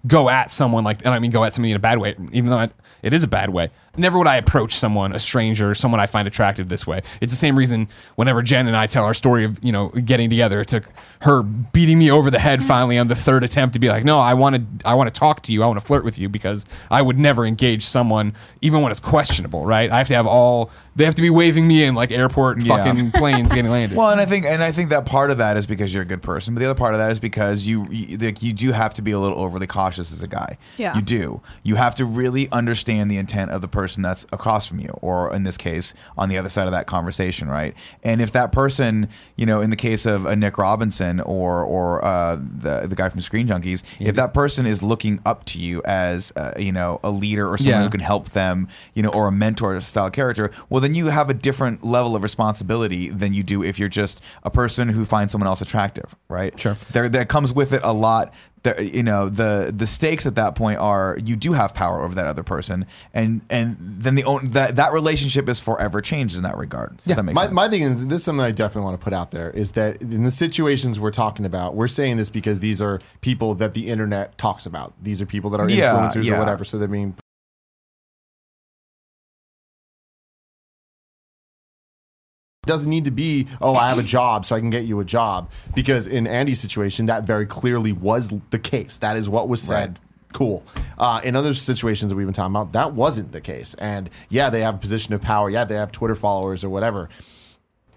go at someone like, and I mean go at somebody in a bad way, even though it, it is a bad way. Never would I approach someone, a stranger, someone I find attractive this way. It's the same reason whenever Jen and I tell our story of, you know, getting together, it took her beating me over the head mm. finally on the third attempt to be like, no, I want to, I want to talk to you. I want to flirt with you because I would never engage someone even when it's questionable, right? I have to have all, they have to be waving me in like airport Yeah. fucking planes getting landed. Well, and I think and I think that part of that is because you're a good person, but the other part of that is because you you, like, you do have to be a little overly cautious as a guy. Yeah. you do. You have to really understand the intent of the person that's across from you, or in this case, on the other side of that conversation, right? And if that person, you know, in the case of a Nick Robinson or or uh, the the guy from Screen Junkies, if that person is looking up to you as uh, you know a leader or someone Yeah. who can help them, you know, or a mentor style character, well, then you have a different level of responsibility than you do if you're just a person who finds someone else attractive, right? Sure. There, that comes with it a lot. There, you know, the the stakes at that point are you do have power over that other person, and and then the own that that relationship is forever changed in that regard. Yeah, that makes my, sense. my thing is this is something I definitely want to put out there is that in the situations we're talking about, we're saying this because these are people that the internet talks about. These are people that are Yeah, influencers yeah. or whatever. So they're being doesn't need to be oh i have a job so i can get you a job. Because in andy's situation that very clearly was the case. That is what was said. Cool. Uh, in other situations that we've been talking about that wasn't the case. And yeah they have a position of power. Yeah they have twitter followers or whatever.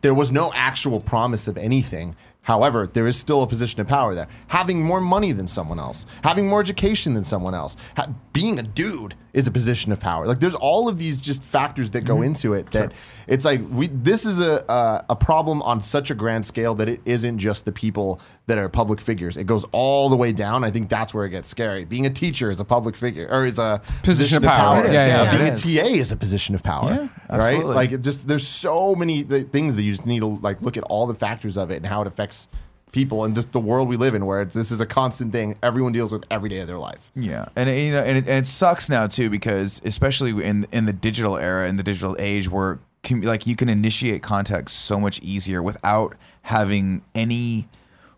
There was no actual promise of anything. However, there is still a position of power there. Having more money than someone else, having more education than someone else, ha- being a dude is a position of power. Like there's all of these just factors that go mm-hmm. into it that it's like we this is a, a a problem on such a grand scale that it isn't just the people that are public figures. It goes all the way down. I think that's where it gets scary. Being a teacher is a public figure or is a Position of power. Is, Yeah, yeah. yeah. Being a TA is a position of power. Yeah, right? absolutely. Like it just there's so many th- things that you just need to like look at all the factors of it and how it affects people and just the world we live in where this is a constant thing everyone deals with every day of their life. Yeah, and you know, and it, and it sucks now too because especially in in the digital era, in the digital age, where like you can initiate contact so much easier without having any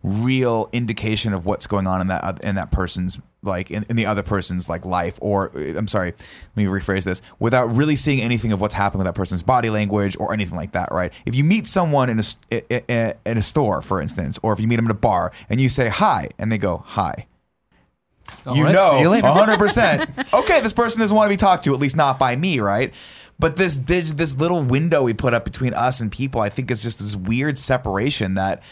real indication of what's going on in that in that person's like in, in the other person's like life or uh, I'm sorry let me rephrase this. Without really seeing anything of what's happening with that person's body language or anything like that right? If you meet someone in a in a store for instance or if you meet them in a bar and you say hi and they go hi. You right, know you 100% okay this person doesn't want to be talked to at least not by me right? But this this little window we put up between us and people i think is just this weird separation that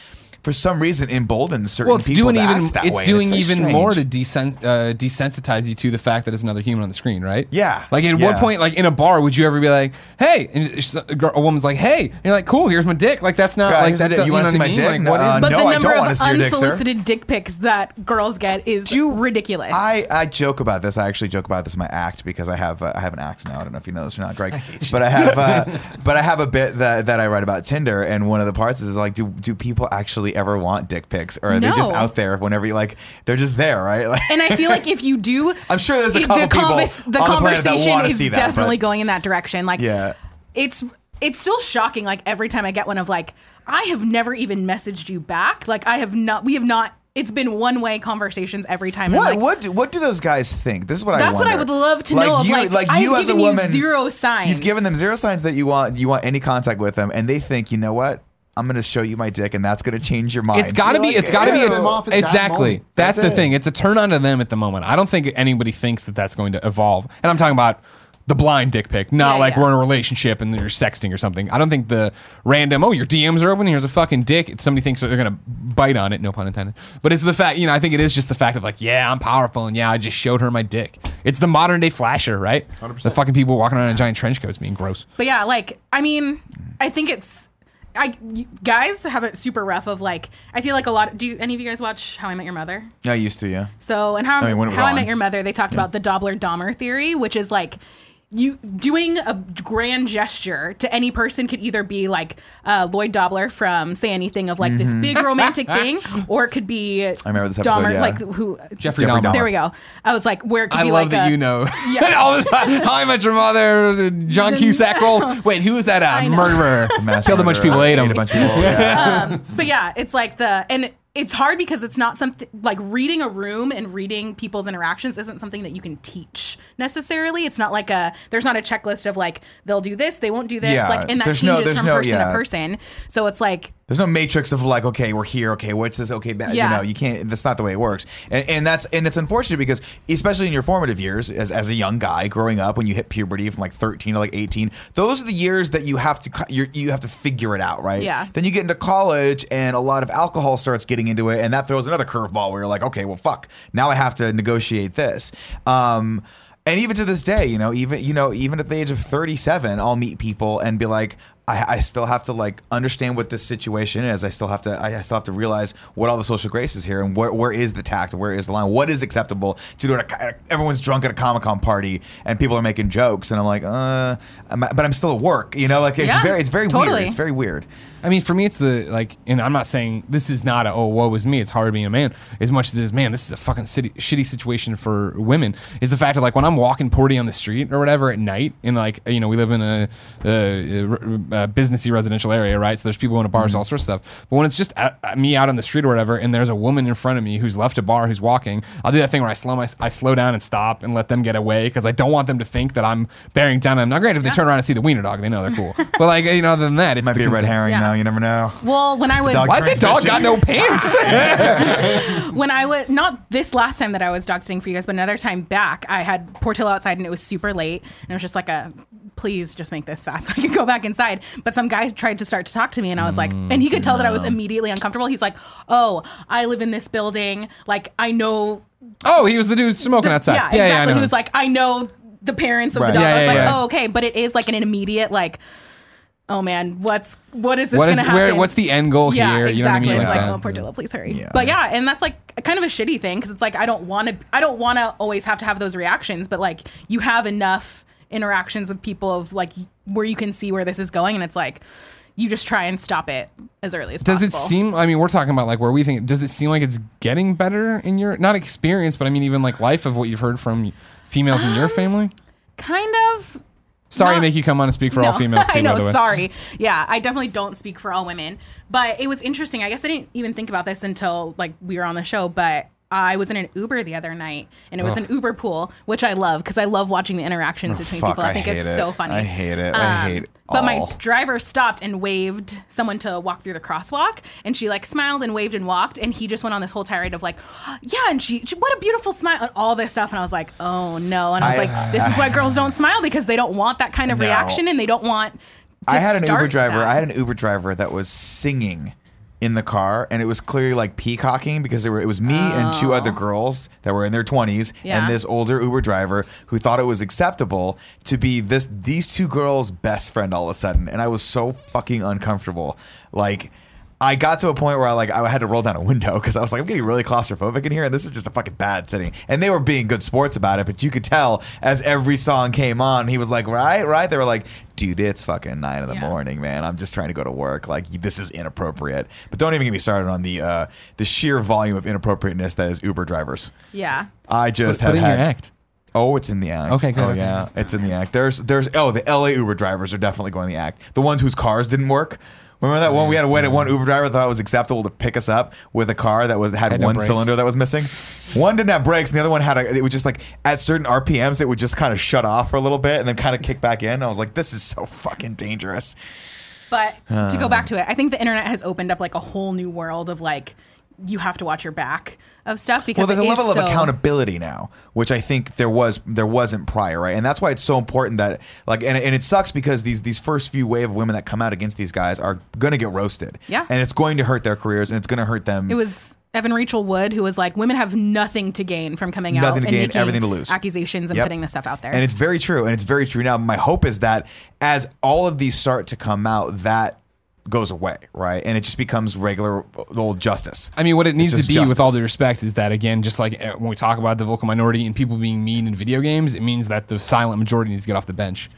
for some reason emboldens certain well, it's people doing to even act that it's way, doing very even strange. more to desen- uh, desensitize you to the fact that it's another human on the screen, right? Yeah, Like at yeah. what point, like in a bar, would you ever be like, "Hey," and a, girl, a woman's like, "Hey," and you're like, "Cool, here's my dick." Like that's not Yeah, like that. doesn't- You You, wanna see my mean? dick? Like, what Uh, is- But no, the I number don't of wanna see your dick, sir. unsolicited dick pics that girls get is ridiculous. I, I joke about this. I actually joke about this in my act because I have uh, I have an act now. I don't know if you know this or not, Greg. But I have uh, but I have a bit that, that I write about Tinder, and one of the parts is like, do do people actually ever want dick pics, or are they just out there whenever you like they're just there, right? Like, and I feel like if you do, I'm sure there's a couple the, people the on the conversation wanna is that, definitely but- going in that direction. Like, yeah. it's it's still shocking. Like every time I get one of like, I have never even messaged you back. Like I have not. We have not it's been one way conversations every time. What like, what do, what do those guys think? This is what I That's what I would love to know of, you, like, I've you as a given you woman, zero signs. You've given them zero signs that you want you want any contact with them, and they think, you know what? I'm going to show you my dick, and that's going to change your mind. It's got to You're be. like, It's got to be a- them off at that exactly. That's, That's the thing. It's a turn on to them at the moment. I don't think anybody thinks that that's going to evolve. And I'm talking about the blind dick pic, not Yeah, like yeah. we're in a relationship and you're sexting or something. I don't think the random. Oh, your DMs are open. Here's a fucking dick. Somebody thinks they're gonna bite on it. No pun intended. But it's the fact. You know, I think it is just the fact of like, yeah, I'm powerful, and yeah, I just showed her my dick. It's the modern day flasher, right? 100%. The fucking people walking around in giant trench coats being gross. But yeah, like I mean, I think it's I guys have it super rough. Of like, I feel like a lot. Do you, any of you guys watch How I Met Your Mother? Yeah, I used to, yeah. So, and how, I mean, when it was how I. Met Your Mother, they talked about the Dobler Dahmer theory, which is like you doing a grand gesture to any person could either be like uh, Lloyd Dobler from Say Anything of like this big romantic thing, or it could be I remember this episode, Dahmer, yeah. like who Jeffrey, Jeffrey Dahmer. Dahmer. There we go. I was like, where it could I be love like that a- you know Yeah. all this. How I Met Your Mother, John Cusack roles. Wait, who was that? I Uh, murderer. Killed a bunch of murderer, people, ate them. a bunch of people. Yeah. but yeah, it's like the and it's hard because it's not something like reading a room and reading people's interactions isn't something that you can teach necessarily. It's not like a there's not a checklist of like they'll do this, they won't do this, Yeah, like and that there's no- changes from no- person yeah. to person. So it's like There's no matrix of like, okay, we're here. Okay, what's this? Okay, bad. Yeah. You know, you can't. That's not the way it works. And, and that's and it's unfortunate because especially in your formative years, as, as a young guy growing up, when you hit puberty from like 13 to like 18, those are the years that you have to you're, you have to figure it out, right? Yeah. Then you get into college, and a lot of alcohol starts getting into it, and that throws another curveball where you're like, okay, well, fuck. Now I have to negotiate this. Um, and even to this day, you know, even you know, even at the age of 37, I'll meet people and be like, I, I still have to like understand what this situation is. I still have to I still have to realize what all the social grace is here and where, where is the tact, where is the line, what is acceptable to do at a, everyone's drunk at a Comic Con party and people are making jokes and I'm like, uh, I'm, but I'm still at work, you know, like it's Yeah, very it's very totally. weird. It's very weird. I mean, for me, it's the like, and I'm not saying this is not a oh woe is me. It's hard being a man as much as it is man. This is a fucking city, shitty situation for women. Is the fact that like when I'm walking Porty on the street or whatever at night, and like you know we live in a, a, a, a businessy residential area, right? So there's people in a bars, all sorts of stuff. But when it's just uh uh, me out on the street or whatever, and there's a woman in front of me who's left a bar, who's walking, I'll do that thing where I slow my, I slow down and stop and let them get away because I don't want them to think that I'm bearing down. on them. Now, granted, if they turn around and see the wiener dog, they know they're cool. but like you know, other than that, it's Might the be a red herring Yeah. now. You never know. well, when I was dog Why is that dog got no pants? when I was not this last time that I was dog sitting for you guys, but another time back, I had Portillo outside and it was super late, and it was just like a please just make this fast so I can go back inside. But some guy tried to start to talk to me, and I was like, and he could tell that I was mm, immediately uncomfortable. He's like, "Oh, I live in this building. Like I know." oh, he was the dude smoking the- outside. Yeah, Yeah, yeah, exactly. I know. he was like, "I know the parents of Right. the dog." Yeah, I was yeah, like, yeah. "Oh, okay," but it is like an immediate like. Oh man, what's what is this what is gonna happen? where? What's the end goal yeah, here? exactly. You know what I mean? It's like, that. oh, Portillo, please hurry. Yeah. But yeah, and that's like kind of a shitty thing because it's like I don't want to. I don't want to always have to have those reactions, but like you have enough interactions with people of like where you can see where this is going, and it's like you just try and stop it as early as Does it seem? I mean, we're talking about like where we think. Does it seem like it's getting better in your not experience, but I mean even like life of what you've heard from females in your um, family? kind of? Sorry to make you come on and speak for all females too. I know. by the way. Sorry. Yeah, I definitely don't speak for all women, but it was interesting. I guess I didn't even think about this until like we were on the show, but. I was in an Uber the other night, and it was an Uber pool, which I love because I love watching the interactions between Fuck, people. I I think it's it. so funny. I hate it. I Um, hate But my driver stopped and waved someone to walk through the crosswalk, and she like smiled and waved and walked, and he just went on this whole tirade of like, yeah, and she, she- what a beautiful smile, and all this stuff, and I was like, oh no, and I was I- like, this is why girls don't smile because they don't want that kind of No. reaction, and they don't want. To I had an Uber driver. that. I had an Uber driver that was singing in the car, and it was clearly like peacocking because there were it was me and two other oh. girls that were in their twenties, Oh. Yeah. and this older Uber driver who thought it was acceptable to be this these two girls' best friend all of a sudden, and I was so fucking uncomfortable, like. I got to a point where I like I had to roll down a window because I was like I'm getting really claustrophobic in here and this is just a fucking bad setting. And they were being good sports about it, but you could tell as every song came on, he was like, right, right. They were like, dude, it's fucking nine in the Yeah. morning, man. I'm just trying to go to work. Like this is inappropriate. But don't even get me started on the uh, the sheer volume of inappropriateness that is Uber drivers. Yeah. I just Put have in had. your act. Oh, it's in the act. Okay, good, Oh okay. yeah, it's in the act. There's there's oh the L.A. Uber drivers are definitely going the act. The ones whose cars didn't work Remember that one we had one, one Uber driver thought it was acceptable to pick us up with a car that was had, Had no one brakes. cylinder that was missing. One didn't have brakes, and the other one had a. It was just like at certain RPMs, it would just kind of shut off for a little bit and then kind of kick back in. I was like, this is so fucking dangerous. But to go uh. back to it, I think the internet has opened up like a whole new world of like you have to watch your back of stuff because Well, there's a level of accountability now, which I think there was there wasn't prior, right? And that's why it's so important that like, and, and it sucks because these these first few wave of women that come out against these guys are going to get roasted, Yeah. and it's going to hurt their careers, and it's going to hurt them. It was Evan Rachel Wood who was like, "Women have nothing to gain from coming out, Nothing to and gain, everything to lose. accusations and Yep. putting this stuff out there." And it's very true. And it's very true. Now, my hope is that as all of these start to come out, that goes away, right? And it just becomes regular old justice. I mean, what it needs to just be, with all justice. due respect, is that again, just like uh, when we talk about the vocal minority and people being mean in video games, it means that the silent majority needs to get off the bench,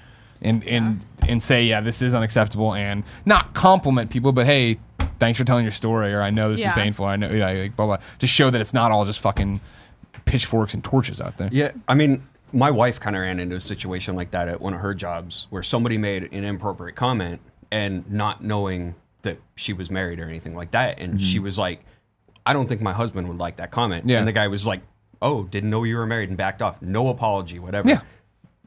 and and and say, yeah, this is unacceptable, and not compliment people, but hey, thanks for telling your story, or I know this Yeah. is painful, I know, yeah, like, blah blah. Just show that it's not all just fucking pitchforks and torches out there. Yeah, I mean, my wife kind of ran into a situation like that at one of her jobs where somebody made an inappropriate comment and not knowing that she was married or anything like that. And she mm-hmm. was like, I don't think my husband would like that comment. Yeah. And the guy was like, Oh, didn't know you were married and backed off. No apology, whatever. Yeah.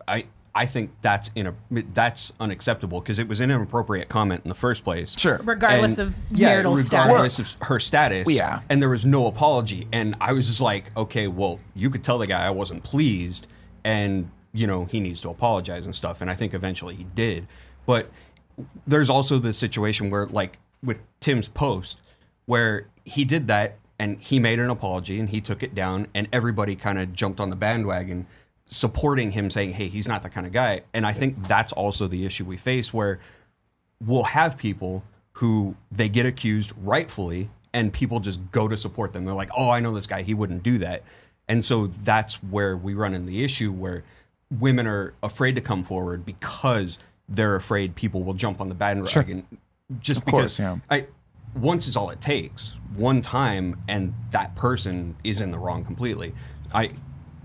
I I think that's in a that's unacceptable because it was an inappropriate comment in the first place. Sure. regardless And- of yeah, marital regardless status. of her status. Yeah. And there was no apology. And I was just like, okay, well, you could tell the guy I wasn't pleased and, you know, he needs to apologize and stuff. And I think eventually he did. But there's also the situation where, like, with Tim's post, where he did that and he made an apology and he took it down and everybody kind of jumped on the bandwagon supporting him saying hey he's not the kind of guy. And i think that's also the issue we face where we'll have people who they get accused rightfully and people just go to support them. They're like oh i know this guy. He wouldn't do that. And so that's where we run in the issue where women are afraid to come forward because they're afraid people will jump on the bandwagon just course, because yeah. I once is all it takes. One time, and that person is in the wrong completely. I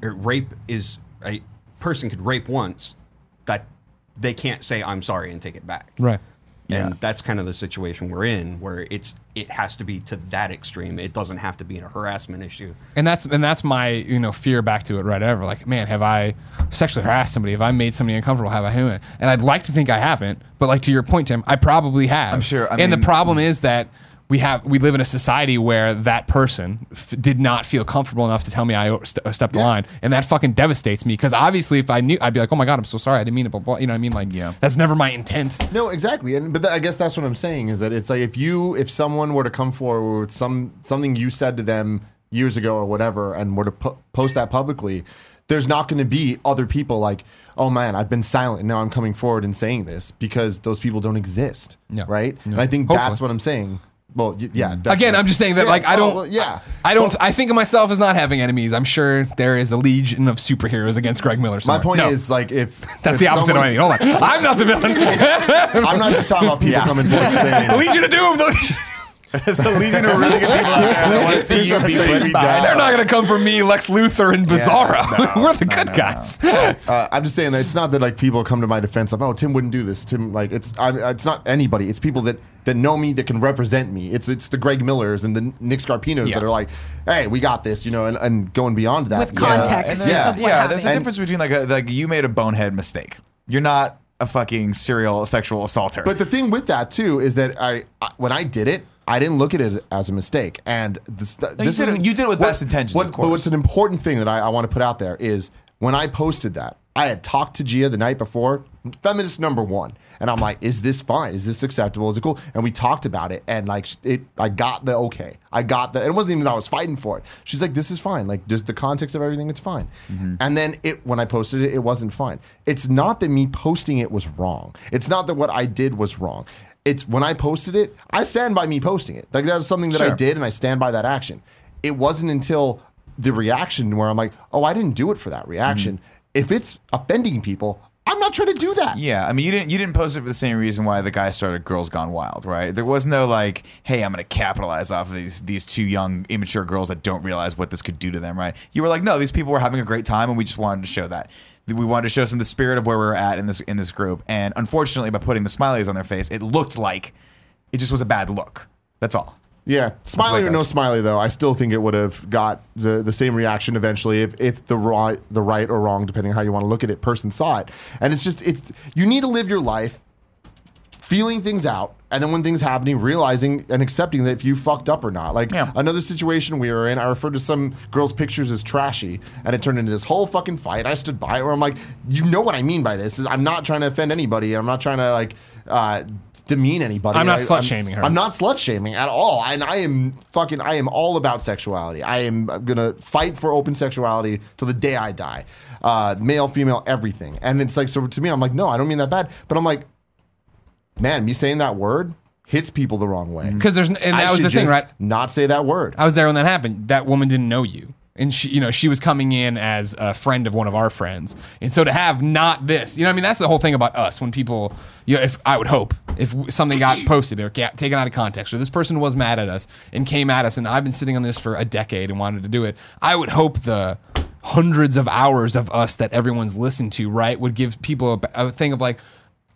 er, rape is a person could rape once, that they can't say I'm sorry and take it back. Right. And Yeah. that's kind of the situation we're in, where it's it has to be to that extreme. It doesn't have to be a harassment issue. and that's and that's my you know fear back to it right ever like man have i sexually harassed somebody have i made somebody uncomfortable have i and i'd like to think i haven't but like to your point tim i probably have I'm sure, I and the problem mm. is that we have we live in a society where that person f- did not feel comfortable enough to tell me I st- stepped the line, and that fucking devastates me because obviously if I knew, I'd be like, oh my god, I'm so sorry, I didn't mean it, blah blah. You know what I mean? Like, Yeah. that's never my intent. No, exactly, and but th- I guess that's what I'm saying is that it's like if you if someone were to come forward with some something you said to them years ago or whatever, and were to po- post that publicly, there's not going to be other people like, oh man, I've been silent, and now I'm coming forward and saying this because those people don't exist, Yeah. right? Yeah. And I think Hopefully. that's what I'm saying. Well, y- yeah. Mm. Again. I'm just saying that Yeah, like I oh, don't, well, yeah, I don't, I think of myself as not having enemies. I'm sure there is a legion of superheroes against Greg Miller. My somewhere. point No. is like if That's if the opposite someone- of anything. Hold on. I'm not the villain. I'm not just talking about people coming forward saying Legion of Doom. those- There's a legion of really good people out there that want to see you be put we down. They're not going to come for me, Lex Luthor, and Bizarro. no, We're the no, good no, guys. Uh, I'm just saying that it's not that like people come to my defense of oh Tim wouldn't do this. Tim like it's I, it's not anybody. It's people that that know me that can represent me. It's it's the Greg Millers and the Nick Scarpinos Yeah. that are like, hey, we got this, you know, and, and going beyond that. With Yeah. context and there's, Yeah. yeah, there's a difference between like a, like you made a bonehead mistake. You're not a fucking serial sexual assaulter. But the thing with that too is that I, I when I did it, I didn't look at it as a mistake. And this, this did it- is- you did it with what- best intentions, what- of But what's an important thing that I, I want to put out there is when I posted that, I had talked to Gia the night before, feminist number one, and I'm like, "Is this fine? Is this acceptable? Is it cool?" And we talked about it, and like it, I got the okay, I got the. It wasn't even that I was fighting for it. She's like, "This is fine. Like, just the context of everything, it's fine." Mm-hmm. And then it when I posted it, it wasn't fine. It's not that me posting it was wrong. It's not that what I did was wrong. It's when I posted it, I stand by me posting it. Like that's something that I did, and I stand by that action. It wasn't until the reaction where I'm like, oh, I didn't do it for that reaction. Mm-hmm. If it's offending people, I'm not trying to do that. Yeah, I mean, you didn't you didn't post it for the same reason why the guy started Girls Gone Wild, right? There was no like, hey, I'm going to capitalize off of these these two young immature girls that don't realize what this could do to them, right? You were like, no, these people were having a great time, and we just wanted to show that. We wanted to show some of the spirit of where we were at in this in this group, and unfortunately, by putting the smileys on their face, it looked like it just was a bad look. That's all. Yeah, smiley or no smiley though, I still think it would have got the, the same reaction eventually if, if the right the right or wrong, depending on how you want to look at it, person saw it. And it's just it's you need to live your life feeling things out, and then when things happening, realizing and accepting that if you fucked up or not. Like Yeah. another situation we were in, I referred to some girl's pictures as trashy, and it turned into this whole fucking fight. I stood by it where I'm like, you know what I mean by this? Is I'm not trying to offend anybody. I'm not trying to like uh, demean anybody. I'm not I- slut-shaming her. I'm not slut shaming at all. And I am fucking, I am all about sexuality. I am going to fight for open sexuality till the day I die. Uh, male, female, everything. And it's like, so to me, I'm like, no, I don't mean that bad. But I'm like, man, me saying that word hits people the wrong way. Mm. Because there's and I that was the thing, right? Not say that word. I was there when that happened. That woman didn't know you. And she, you know, she was coming in as a friend of one of our friends. And so to have not this, you know, I mean, that's the whole thing about us. When people, you know, if I would hope if something got posted or got taken out of context, or this person was mad at us and came at us, and I've been sitting on this for a decade and wanted to do it, I would hope the hundreds of hours of us that everyone's listened to, right, would give people a, a thing of like,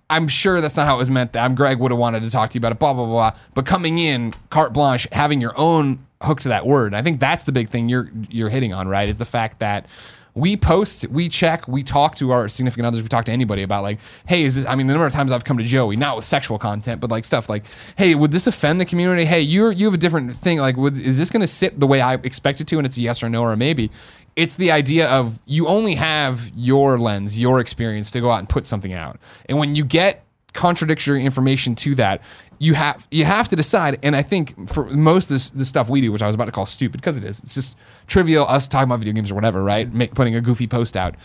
I'm sure that's not how it was meant. That I'm Greg would have wanted to talk to you about it, blah blah blah. But coming in carte blanche, having your own hook to that word, I think that's the big thing you're you're hitting on, right? Is the fact that we post, we check, we talk to our significant others, we talk to anybody about like, hey, is this? I mean, the number of times I've come to Joey, not with sexual content, but like stuff like, hey, would this offend the community? Hey, you're you have a different thing. Like, would is this going to sit the way I expect it to? And it's a yes or no or a maybe. It's the idea of you only have your lens, your experience to go out and put something out. And when you get contradictory information to that, you have you have to decide. And I think for most of this, the stuff we do, which I was about to call stupid because it is, it's just trivial us talking about video games or whatever, right? Mm-hmm. Make, putting a goofy post out.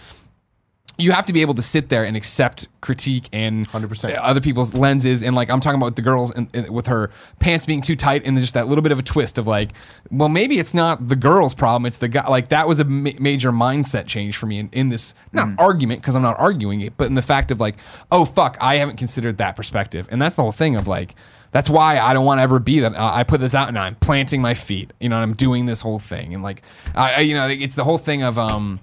You have to be able to sit there and accept critique and 100%. other people's lenses. And like I'm talking about the girls and, and with her pants being too tight and just that little bit of a twist of like, well, maybe it's not the girl's problem. It's the guy. Like that was a ma- major mindset change for me in, in this, not argument because I'm not arguing it, but in the fact of like, oh, fuck, I haven't considered that perspective. And that's the whole thing of like, that's why I don't want to ever be that. Uh, I put this out and I'm planting my feet. You know, I'm doing this whole thing, and like, I, I you know, it's the whole thing of um,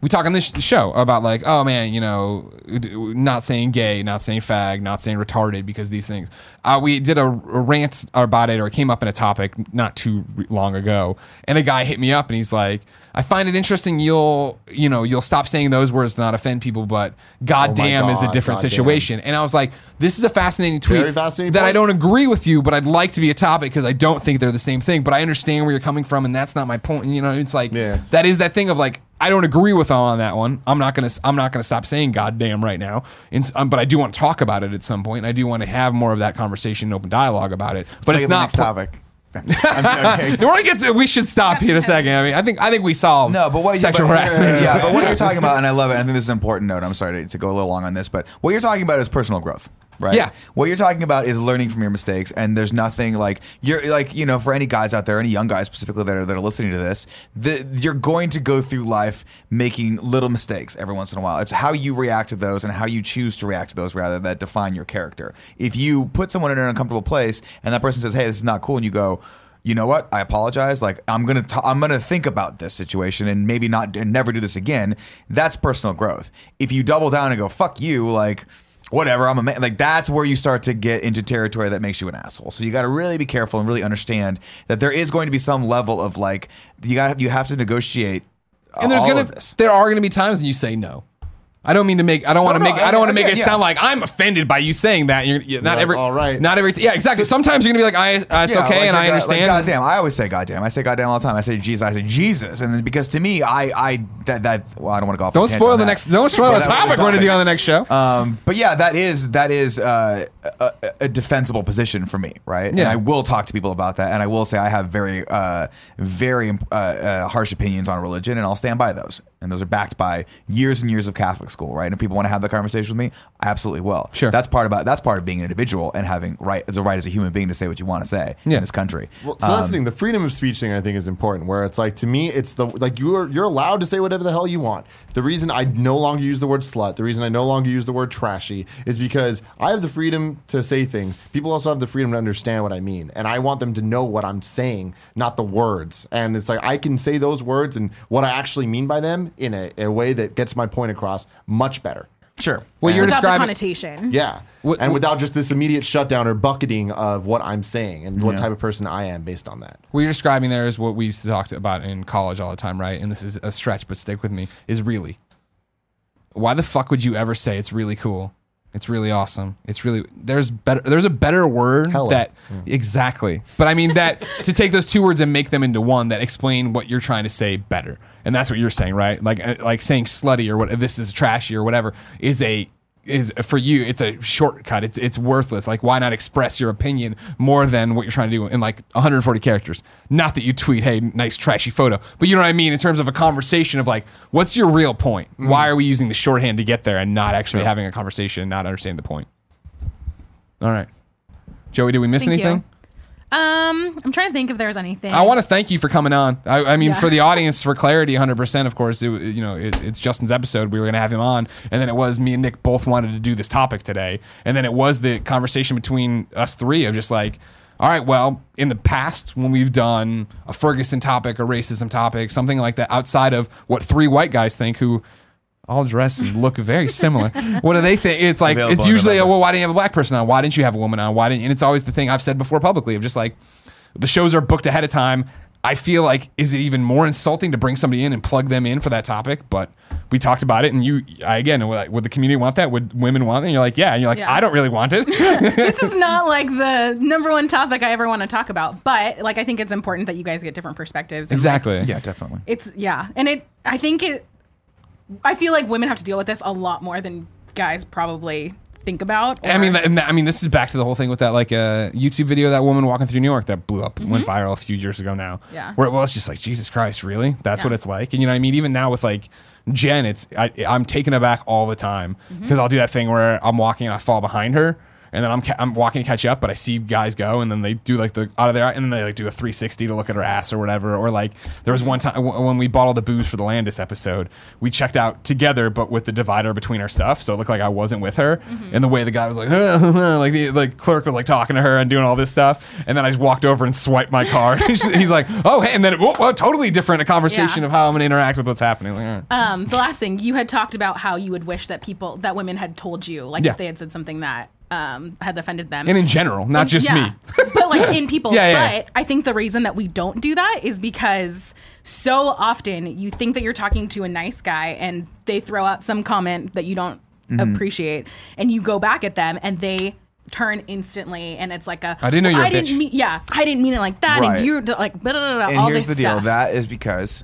we talk on this show about like, oh man, you know, not saying gay, not saying fag, not saying retarded because these things. Uh, we did a, a rant about it, or it came up in a topic not too long ago, and a guy hit me up and he's like, I find it interesting. You'll, you know, you'll stop saying those words to not offend people, but goddamn is a different goddamn. situation. And I was like, this is a fascinating tweet fascinating that I don't agree with you, but I'd like to be a topic because I don't think they're the same thing. But I understand where you're coming from, and that's not my point. You know, it's like Yeah. that is that thing of like I don't agree with on that one. I'm not gonna I'm not gonna stop saying goddamn right now. And, um, but I do want to talk about it at some point. And I do want to have more of that conversation, and open dialogue about it. but it's not topic. I'm gonna get to? We should stop here in a second. I mean, I think I think we solved No, but what sexual but, harassment. Yeah, but what you're talking about, and I love it. I think this is an important note. I'm sorry to, to go a little long on this, but what you're talking about is personal growth. Right. Yeah. What you're talking about is learning from your mistakes, and there's nothing like you're like you know for any guys out there, any young guys specifically that are that are listening to this, the, you're going to go through life making little mistakes every once in a while. It's how you react to those and how you choose to react to those rather that define your character. If you put someone in an uncomfortable place and that person says, "Hey, this is not cool," and you go, you know what? I apologize. Like I'm gonna t- I'm gonna think about this situation and maybe not and never do this again. That's personal growth. If you double down and go fuck you, like whatever, I'm a man. Like that's where you start to get into territory that makes you an asshole. So you got to really be careful and really understand that there is going to be some level of like you got you have to negotiate. and there's gonna there are gonna be times when you say no. I don't mean to make. I don't want to no, make. I don't want to make it yeah. sound like I'm offended by you saying that. You're, you're not like, every. all right. Not every. Yeah, exactly. Sometimes you're gonna be like, I. Uh, it's Yeah, okay, like and I go- understand. Like, goddamn, I always say goddamn. I say goddamn all the time. I say Jesus. I say Jesus, and then because to me, I, I that that. Well, I don't want to go off. don't spoil on the that. next. Don't spoil But the topic we're gonna do on the next show. Um, but yeah, that is that is uh, a, a defensible position for me, right? And Yeah. I will talk to people about that, and I will say I have very, uh, very uh, uh, harsh opinions on religion, and I'll stand by those. And those are backed by years and years of Catholic school, right? And people want to have that conversation with me, I absolutely will. Sure. that's part about that's part of being an individual and having right the right as a human being to say what you want to say Yeah. in this country. Well, so that's the Um, thing. The freedom of speech thing I think is important. Where it's like to me, it's the like you're you're allowed to say whatever the hell you want. The reason I no longer use the word slut, the reason I no longer use the word trashy, is because I have the freedom to say things. People also have the freedom to understand what I mean, and I want them to know what I'm saying, not the words. And it's like I can say those words and what I actually mean by them in a, a way that gets my point across much better. Sure. Well, you're without the describing. connotation. Yeah. What- and without just this immediate shutdown or bucketing of what I'm saying and what Yeah. type of person I am based on that. What you're describing there is what we used to talk about in college all the time, right? And this is a stretch, but stick with me. Is really. Why the fuck would you ever say it's really cool? It's really awesome. It's really there's better there's a better word Hella. that exactly. But I mean that to take those two words and make them into one that explain what you're trying to say better. And that's what you're saying, right? Like uh, like saying slutty or what this is trashy or whatever is a is for you it's a shortcut. It's it's worthless. Like why not express your opinion more than what you're trying to do in like 140 characters? Not that you tweet hey nice trashy photo. But you know what i mean? In terms of a conversation of like what's your real point? Mm. Why are we using the shorthand to get there and not actually having a conversation and not understanding the point? All right. Joey did we miss Thank you. Um, I'm trying to think if there's anything. I want to thank you for coming on. I, I mean, Yeah. for the audience, for clarity, 100%. Of course, it, you know, it, it's Justin's episode. We were going to have him on, and then it was me and Nick both wanted to do this topic today, and then it was the conversation between us three of just like, all right, well, in the past when we've done a Ferguson topic, a racism topic, something like that, outside of what three white guys think who. All dress and look very similar. what do they think? It's like Available it's usually, November. well, why didn't you have a black person on? Why didn't you have a woman on? Why didn't? And it's always the thing I've said before publicly of just like, the shows are booked ahead of time. I feel like is it even more insulting to bring somebody in and plug them in for that topic? But we talked about it, and you I, again, would would the community want that? Would women want it? And you're like, yeah, and you're like, Yeah. I don't really want it. this is not like the number one topic I ever want to talk about, but like I think it's important that you guys get different perspectives. and, like, exactly. Yeah, definitely. it's yeah, and it. I think it. I feel like women have to deal with this a lot more than guys probably think about. I mean, that, I mean, this is back to the whole thing with that like uh, YouTube video of that woman walking through New York that blew up, went viral a few years ago now. Mm-hmm. Yeah. where it was just like Jesus Christ, really? That's Yeah. what it's like. And you know, what I mean, even now with like Jen, it's I, I'm taken aback all the time Mm-hmm. because I'll do that thing where I'm walking and I fall behind her. And then I'm ca- I'm walking to catch up, but I see guys go, and then they do like the out of there, and then they like do a 360 to look at her ass or whatever. Or like there was one time w- when we bought all the booze for the Landis episode, we checked out together, but with the divider between our stuff, so it looked like I wasn't with her. And the way the guy was like, like the like clerk was like talking to her and doing all this stuff, and then I just walked over and swiped my card. he's, like, oh hey, and then whoa, whoa, totally different a conversation Yeah. of how I'm gonna interact with what's happening. Like, right. Um, the last thing you had talked about how you would wish that people that women had told you, like Yeah. if they had said something that um, had offended them. and in general, not just Yeah. me. but like in people. Yeah, yeah. But I think the reason that we don't do that is because so often you think that you're talking to a nice guy and they throw out some comment that you don't Mm-hmm. appreciate, and you go back at them and they turn instantly and it's like a I didn't know you were a I didn't bitch." mean yeah I didn't mean it like that Right. and you're like blah, blah, blah, And all here's this the deal: stuff. that is because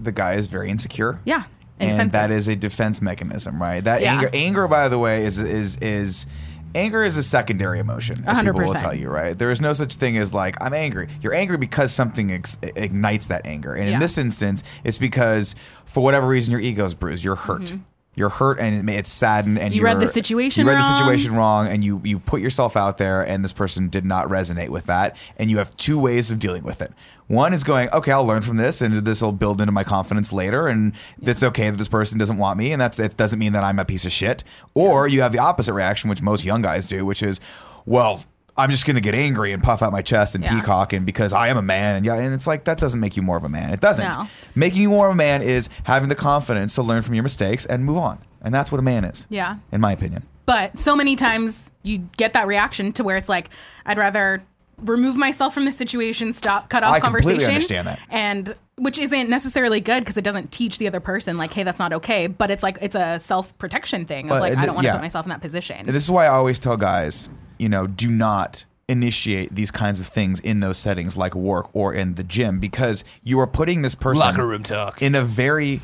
the guy is very insecure. yeah and defensive. that is a defense mechanism, right? That anger, anger, by the way, is is is anger is a secondary emotion, as people will tell you, right? There is no such thing as like I'm angry. You're angry because something ex- ignites that anger, and Yeah. in this instance, it's because for whatever reason your ego's bruised. You're hurt. You're hurt and it's saddened and. You read the situation You read the wrong. situation wrong and you you put yourself out there and this person did not resonate with that and you have two ways of dealing with it. One is going, okay, I'll learn from this and this will build into my confidence later and it's okay that this person doesn't want me and that's it doesn't mean that I'm a piece of shit. Or you have the opposite reaction which most young guys do, which is, well, I'm just going to get angry and puff out my chest and Yeah. peacock and because I am a man and yeah and it's like that doesn't make you more of a man. It doesn't. No. Making you more of a man is having the confidence to learn from your mistakes and move on. And that's what a man is. Yeah. In my opinion. But so many times you get that reaction to where it's like, I'd rather remove myself from the situation, stop, cut off I conversation. understand that. And which isn't necessarily good because it doesn't teach the other person like, hey, that's not okay. But it's like it's a self protection thing of like I don't want to yeah. put myself in that position. And this is why I always tell guys, you know, do not initiate these kinds of things in those settings like work or in the gym because you are putting this person Locker room talk. in a very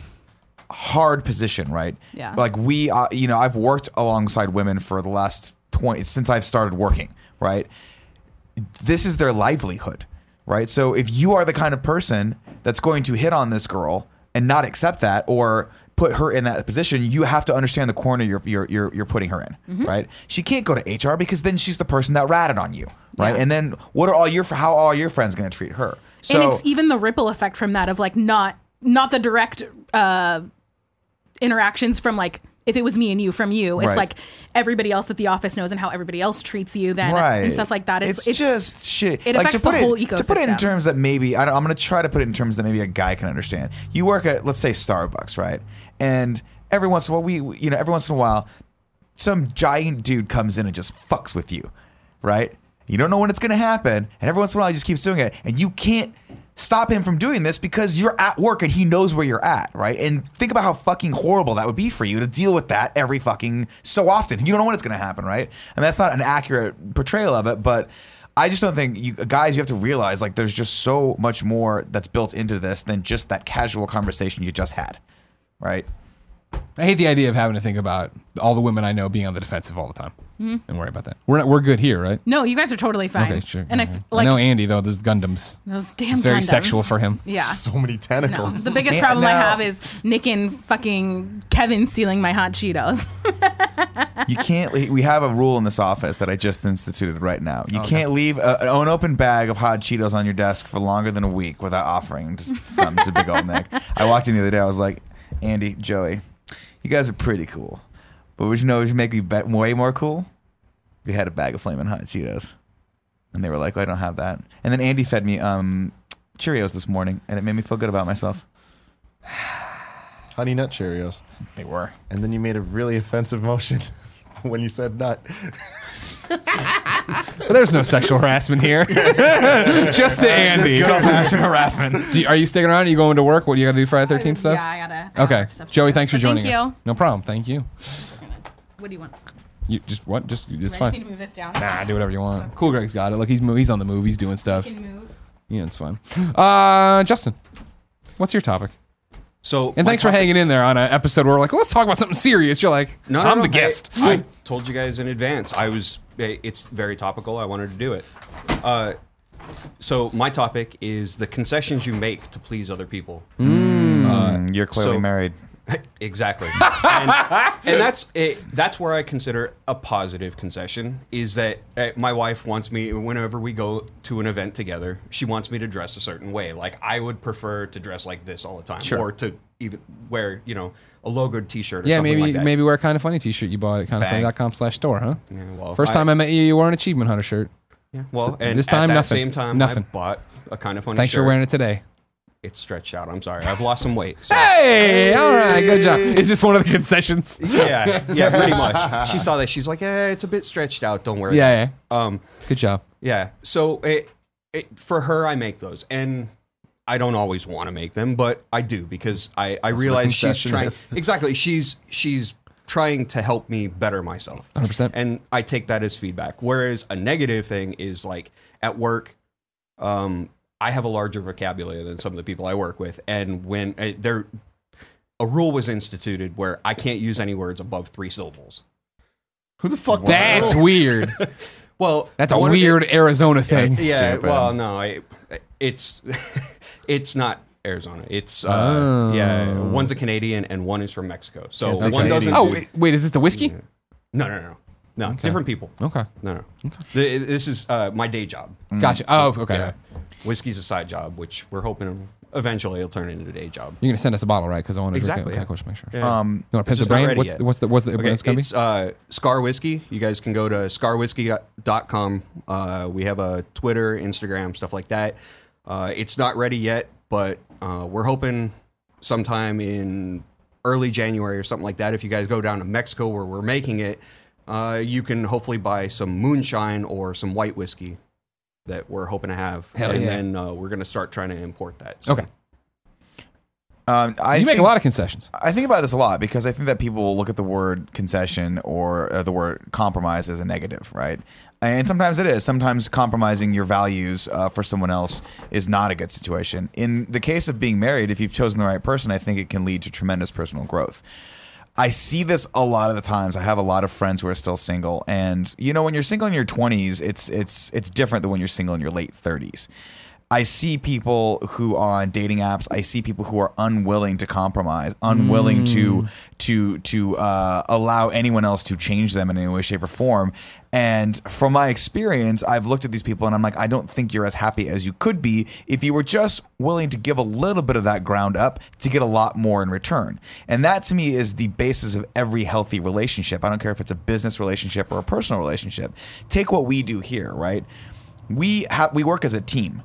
hard position, right? Yeah. Like we, uh, you know, I've worked alongside women for the last 20, since I've started working, right? This is their livelihood, right? So if you are the kind of person that's going to hit on this girl and not accept that or put her in that position, you have to understand the corner you're you're you're, you're putting her in, Mm-hmm. right? She can't go to HR because then she's the person that ratted on you, right? Yeah. And then what are all your how are all your friends going to treat her? So and it's even the ripple effect from that of like not not the direct uh interactions from like if it was me and you from you it's Right. like everybody else that the office knows and how everybody else treats you then right and stuff like that it's, it's, just shit. it like affects the whole it, To put it in terms that maybe I don't, I'm going to try to put it in terms that maybe a guy can understand. You work at let's say Starbucks, right? And every once in a while, we you know every once in a while. some giant dude comes in and just fucks with you, right? You don't know when it's going to happen, and every once in a while he just keeps doing it, and you can't stop him from doing this because you're at work and he knows where you're at, right? And think about how fucking horrible that would be for you to deal with that every fucking so often. You don't know when it's going to happen, right? And that's not an accurate portrayal of it, but I just don't think you guys you have to realize like there's just so much more that's built into this than just that casual conversation you just had, right? I hate the idea of having to think about all the women I know being on the defensive all the time hmm? and worry about that. We're not, we're good here, right? No, you guys are totally fine. Okay, sure. And I Okay. f- like I know Andy though. Those Gundams. those damn. It's very Gundams. sexual for him. Yeah. So many No, tentacles. the biggest And problem I have is Nick and fucking Kevin stealing my hot Cheetos. You can't. We have a rule in this office that I just instituted right now. You can't leave a, an unopened bag of hot Cheetos on your desk for longer than a week without offering just some to Big Old Nick. I walked in the other day. I was like, Andy, Joey, you guys are pretty cool, but would you know? Would you make me way more cool? We had a bag of flaming hot Cheetos, and they were like, well, "I don't have that." And then Andy fed me um, Cheerios this morning, and it made me feel good about myself. Honey Nut Cheerios. They were. And then you made a really offensive motion when you said nut. But there's no sexual harassment here. Just to Andy. Good old fashioned harassment. Do you- are you sticking around? Are you going to work? What do you got to do Friday 13th stuff? Yeah, I gotta. I Okay. gotta stuff to Joey, do. thanks for But joining thank us. You. No problem. Thank you. What do you want? You just what? Just it's I just fine. need to move this down. Nah, do whatever you want. Cool Greg's got it. Look, he's mo- he's on the move. He's doing stuff. Making moves. Yeah, it's fun. Uh, Justin, what's your topic? So And my thanks for topic- hanging in there on an episode where we're like, let's talk about something serious. You're like, No, no, I'm no, the hey, guest. I told you guys in advance. I was. It's very topical. I wanted to do it. Uh, so my topic is the concessions you make to please other people. Mm, You're clearly so- married. exactly, and, and that's it. That's where I consider a positive concession is that uh, my wife wants me whenever we go to an event together. She wants me to dress a certain way. Like I would prefer to dress like this all the time, Sure. or to even wear you know a logoed T-shirt. Or yeah, something maybe like that. maybe wear a kind of funny T-shirt you bought at kindoffunny.com slash store, huh? Yeah, well, First I- time I met you, you wore an Achievement Hunter shirt. Yeah. Well, So and this time, nothing. same time, Nothing. I bought a kind of funny Thanks shirt. Thanks for wearing it today. It's stretched out. I'm sorry. I've lost some weight. So. Hey, all right, good job. Is this one of the concessions? yeah, yeah, pretty much. She saw that. She's like, "Yeah, it's a bit stretched out. Don't worry." Yeah, yeah. Um. Good job. Yeah. So it, it for her, I make those, and I don't always want to make them, but I do because I I realize she's trying. is. Exactly. She's she's trying to help me better myself. 100%. And I take that as feedback. Whereas a negative thing is like at work, um, I have a larger vocabulary than some of the people I work with, and when uh, there, a rule was instituted where I can't use any words above three syllables. Who the fuck? That's weird. Well, That's a one of weird Arizona thing. it's- yeah. Well, no, I, it's it's not Arizona. It's uh, Oh. yeah. One's a Canadian and one is from Mexico. So It's a one doesn't. Oh, dude. wait, wait, is this the whiskey? No, no, no, no. Different people. Okay. No, no. The, this is uh, my day job. Gotcha. Oh, okay. Yeah. Whiskey's a side job, which we're hoping eventually it'll turn into a day job. You're gonna send us a bottle, right? Because I want to Exactly, Okay, yeah. of course, make sure. Yeah. Um, You want to It's pick the just not brain? ready What's, yet. what's the what's the Okay, gonna be? it's uh, Scar Whiskey. You guys can go to scarwhiskey.com. Uh, we have a Twitter, Instagram, stuff like that. Uh, it's not ready yet, but uh, we're hoping sometime in early January or something like that. If you guys go down to Mexico where we're making it, uh, you can hopefully buy some moonshine or some white whiskey that we're hoping to have. Hell and yeah. then uh, we're going to start trying to import that. So- Okay. um, I you make think- a lot of concessions. I think about this a lot because I think that people will look at the word concession or uh, the word compromise as a negative, right? And sometimes it is. Sometimes compromising your values uh, for someone else is not a good situation. In the case of being married, if you've chosen the right person, I think it can lead to tremendous personal growth. I see this a lot of the times. I have a lot of friends who are still single, and you know, when you're single in your 20s, it's it's it's different than when you're single in your late 30s. I see people who are on dating apps. I see people who are unwilling to compromise, unwilling to to to uh, allow anyone else to change them in any way, shape, or form. And from my experience, I've looked at these people and I'm like, I don't think you're as happy as you could be if you were just willing to give a little bit of that ground up to get a lot more in return. And that to me is the basis of every healthy relationship. I don't care if it's a business relationship or a personal relationship. Take what we do here, right? We have we work as a team.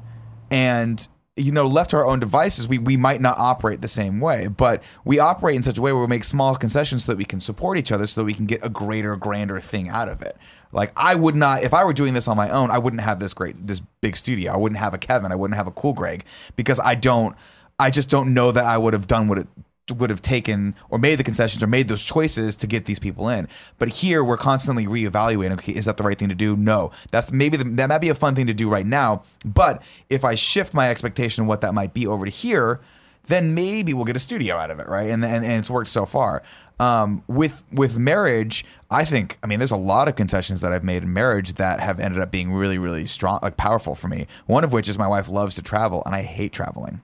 And you know, left to our own devices, we, we might not operate the same way, but we operate in such a way where we make small concessions so that we can support each other so that we can get a greater, grander thing out of it. Like I would not, if I were doing this on my own, I wouldn't have this great, this big studio. I wouldn't have a Kevin. I wouldn't have a cool Greg because I don't, I just don't know that I would have done what it would have taken or made the concessions or made those choices to get these people in. But here we're constantly reevaluating. Okay, is that the right thing to do? No. That's maybe the, that might be a fun thing to do right now. But if I shift my expectation of what that might be over to here, then maybe we'll get a studio out of it, right? And and, and it's worked so far. Um, with with marriage, I think I mean there's a lot of concessions that I've made in marriage that have ended up being really really strong, like powerful for me. One of which is my wife loves to travel, and I hate traveling.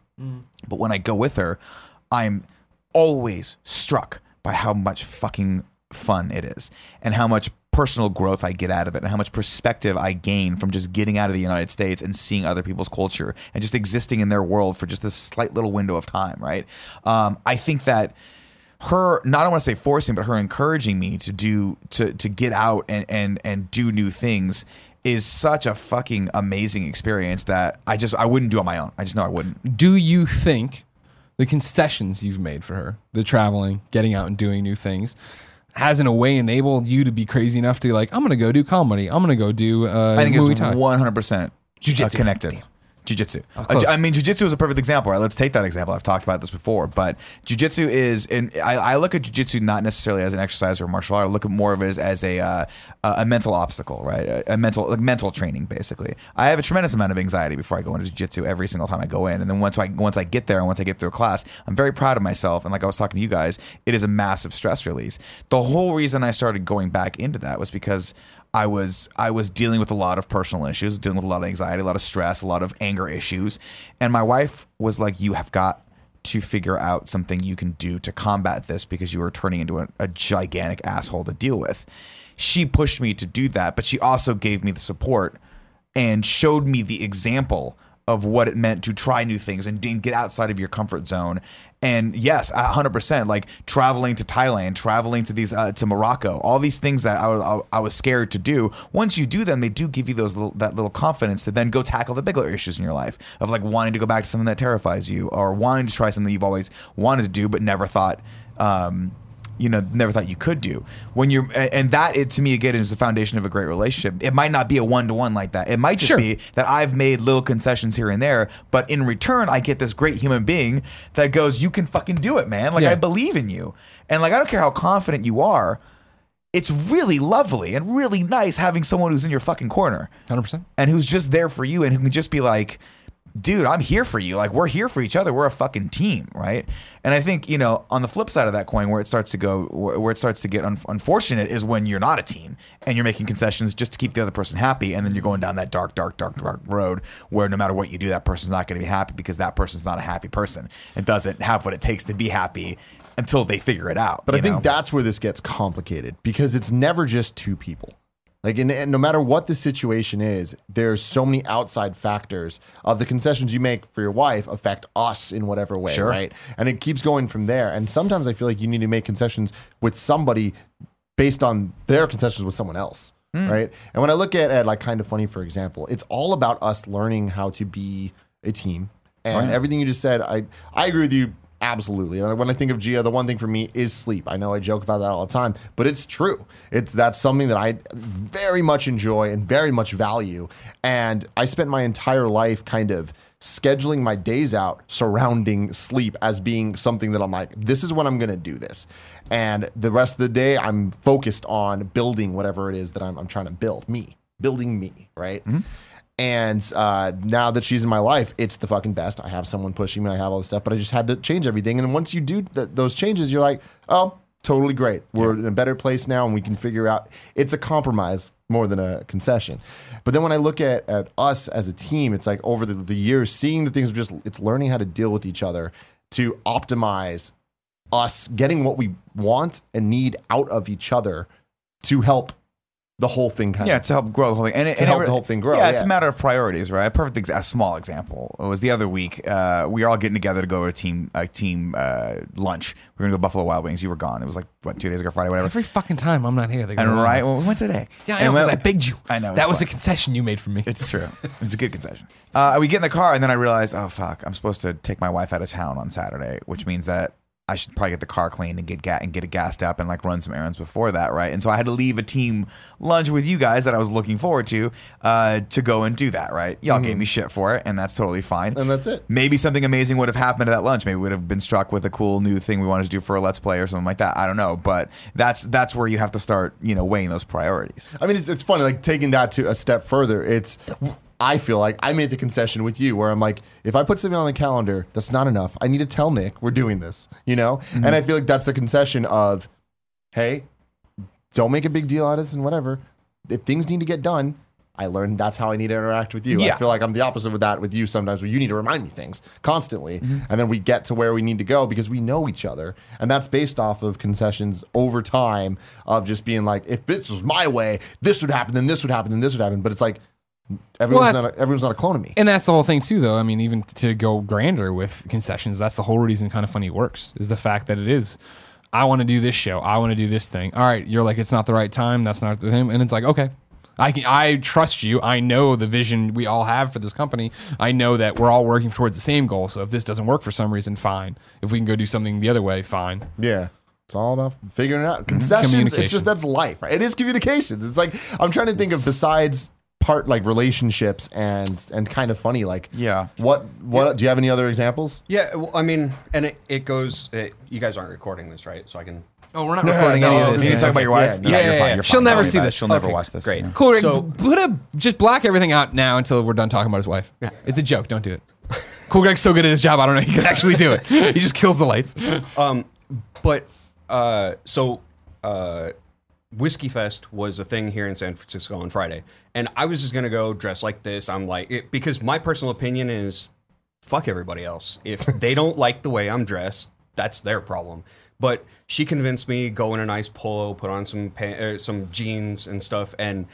But when I go with her, I'm always struck by how much fucking fun it is and how much personal growth I get out of it and how much perspective I gain from just getting out of the United States and seeing other people's culture and just existing in their world for just this slight little window of time, right? Um, I think that her not I want to say forcing, but her encouraging me to do to to get out and and and do new things is such a fucking amazing experience that I just I wouldn't do on my own. I just know I wouldn't. Do you think the concessions you've made for her, the traveling, getting out and doing new things, has in a way enabled you to be crazy enough to like, I'm gonna go do comedy. I'm gonna go do uh, I think Muay it's Thai. one hundred percent Jiu-jitsu. connected. Jiu-jitsu. I mean, jiu-jitsu is a perfect example. Right? Let's take that example. I've talked about this before, but jiu-jitsu is, and I, I look at jiu-jitsu not necessarily as an exercise or a martial art. I look at more of it as, as a uh, a mental obstacle, right? A, a mental like mental training, basically. I have a tremendous amount of anxiety before I go into jiu-jitsu every single time I go in, and then once I once I get there and once I get through a class, I'm very proud of myself. And like I was talking to you guys, it is a massive stress release. The whole reason I started going back into that was because I was I was dealing with a lot of personal issues, dealing with a lot of anxiety, a lot of stress, a lot of anger issues, and my wife was like, "You have got to figure out something you can do to combat this because you are turning into a, a gigantic asshole to deal with." She pushed me to do that, but she also gave me the support and showed me the example of what it meant to try new things and, and get outside of your comfort zone. And yes, hundred percent. Like traveling to Thailand, traveling to these uh, to Morocco, all these things that I was I was scared to do. Once you do them, they do give you those little, that little confidence to then go tackle the bigger issues in your life of like wanting to go back to something that terrifies you or wanting to try something you've always wanted to do but never thought. Um, you know never thought you could do when you're and that it to me again is the foundation of a great relationship it might not be a one-to-one like that it might just Sure. be that i've made little concessions here and there but in return i get this great human being that goes you can fucking do it man like Yeah. i believe in you and like i don't care how confident you are it's really lovely and really nice having someone who's in your fucking corner 100%. and who's just there for you and who can just be like, dude, I'm here for you. Like we're here for each other. We're a fucking team, right? And I think you know, on the flip side of that coin, where it starts to go, where it starts to get un- unfortunate, is when you're not a team and you're making concessions just to keep the other person happy, and then you're going down that dark, dark, dark, dark road where no matter what you do, that person's not going to be happy because that person's not a happy person and doesn't have what it takes to be happy until they figure it out. But I think know? that's where this gets complicated because it's never just two people. Like, and, and no matter what the situation is, there's so many outside factors of the concessions you make for your wife affect us in whatever way, Sure. right? And it keeps going from there. And sometimes I feel like you need to make concessions with somebody based on their concessions with someone else, hmm. right? And when I look at, at like kind of funny, for example, it's all about us learning how to be a team. And everything you just said, I I agree with you absolutely. And when I think of Gia, the one thing for me is sleep. I know I joke about that all the time, but it's true. It's that's something that I very much enjoy and very much value. And I spent my entire life kind of scheduling my days out surrounding sleep as being something that I'm like, this is when I'm going to do this. And the rest of the day, I'm focused on building whatever it is that I'm, I'm trying to build me, building me, right? Mm-hmm. And uh, now that she's in my life, it's the fucking best. I have someone pushing me. I have all this stuff, but I just had to change everything. And once you do th- those changes, you're like, oh, totally great. We're in a better place now, and we can figure out. It's a compromise more than a concession. But then when I look at, at us as a team, it's like over the, the years, seeing the things of just it's learning how to deal with each other to optimize us getting what we want and need out of each other to help the whole thing kind of Yeah, of to help grow the whole thing, and it, To and it help re- the whole thing grow, Yeah, it's yeah. a matter of priorities, right? A perfect, ex- a small example it was the other week. Uh, we were all getting together to go to a team, a team uh, lunch. We were gonna go Buffalo Wild Wings. You were gone. It was like what two days ago, Friday, whatever. Every fucking time I'm not here, they go, and "Oh, right, well, we went today. Yeah, I And know, because we- I begged you. I know That it's was fine. a concession you made for me. It's true. It was a good concession. Uh, we get in the car, and then I realized, oh fuck, I'm supposed to take my wife out of town on Saturday, which means that I should probably get the car cleaned and get ga- and get it gassed up and like run some errands before that, right? And so I had to leave a team lunch with you guys that I was looking forward to uh, to go and do that, right? Y'all gave me shit for it, and that's totally fine. Mm-hmm. and that's it. Maybe something amazing would have happened at that lunch. Maybe we would have been struck with a cool new thing we wanted to do for a let's play or something like that. I don't know, but that's that's where you have to start, you know, weighing those priorities. I mean, it's, it's funny, like taking that to a step further. It's, I feel like I made the concession with you where I'm like, if I put something on the calendar, that's not enough. I need to tell Nick we're doing this, you know? Mm-hmm. And I feel like that's the concession of, hey, don't make a big deal out of this and whatever. If things need to get done, I learned that's how I need to interact with you. Yeah. I feel like I'm the opposite with that with you sometimes where you need to remind me things constantly. Mm-hmm. And then we get to where we need to go because we know each other. And that's based off of concessions over time of just being like, if this was my way, this would happen, then this would happen, then this would happen. But it's like everyone's, Well, not, a, everyone's not a clone of me. And that's the whole thing too, though. I mean, even to go grander with concessions, that's the whole reason kind of funny works is the fact that it is. I want to do this show. I want to do this thing. All right, you're like, it's not the right time. That's not the him, and it's like, okay, I can, I trust you. I know the vision we all have for this company. I know that we're all working towards the same goal. So if this doesn't work for some reason, fine. If we can go do something the other way, fine. Yeah. It's all about figuring it out. Concessions, it's just that's life, right? It is communications. It's like I'm trying to think of besides part like relationships and and kind of funny like Yeah. what what do you have any other examples Yeah, well, I mean, and it, it goes. It, you guys aren't recording this, right? So I can. Oh, we're not recording any no, of this this. You can talk about your wife. Yeah, Yeah, no, you're yeah, fine. yeah. You're She'll fine. never see about this. She'll never watch this. great. yeah. Cool. So- put a just black everything out now until we're done talking about his wife. It's a joke. Don't do it. Cool Greg's so good at his job. I don't know. He could actually do it. He just kills the lights. Um, but uh, so uh, Whiskey Fest was a thing here in San Francisco on Friday, and I was just gonna go dressed like this. I'm like, it, because my personal opinion is, fuck everybody else. If they don't like the way I'm dressed, that's their problem. But she convinced me go in a nice polo, put on some pa- uh, some jeans and stuff, and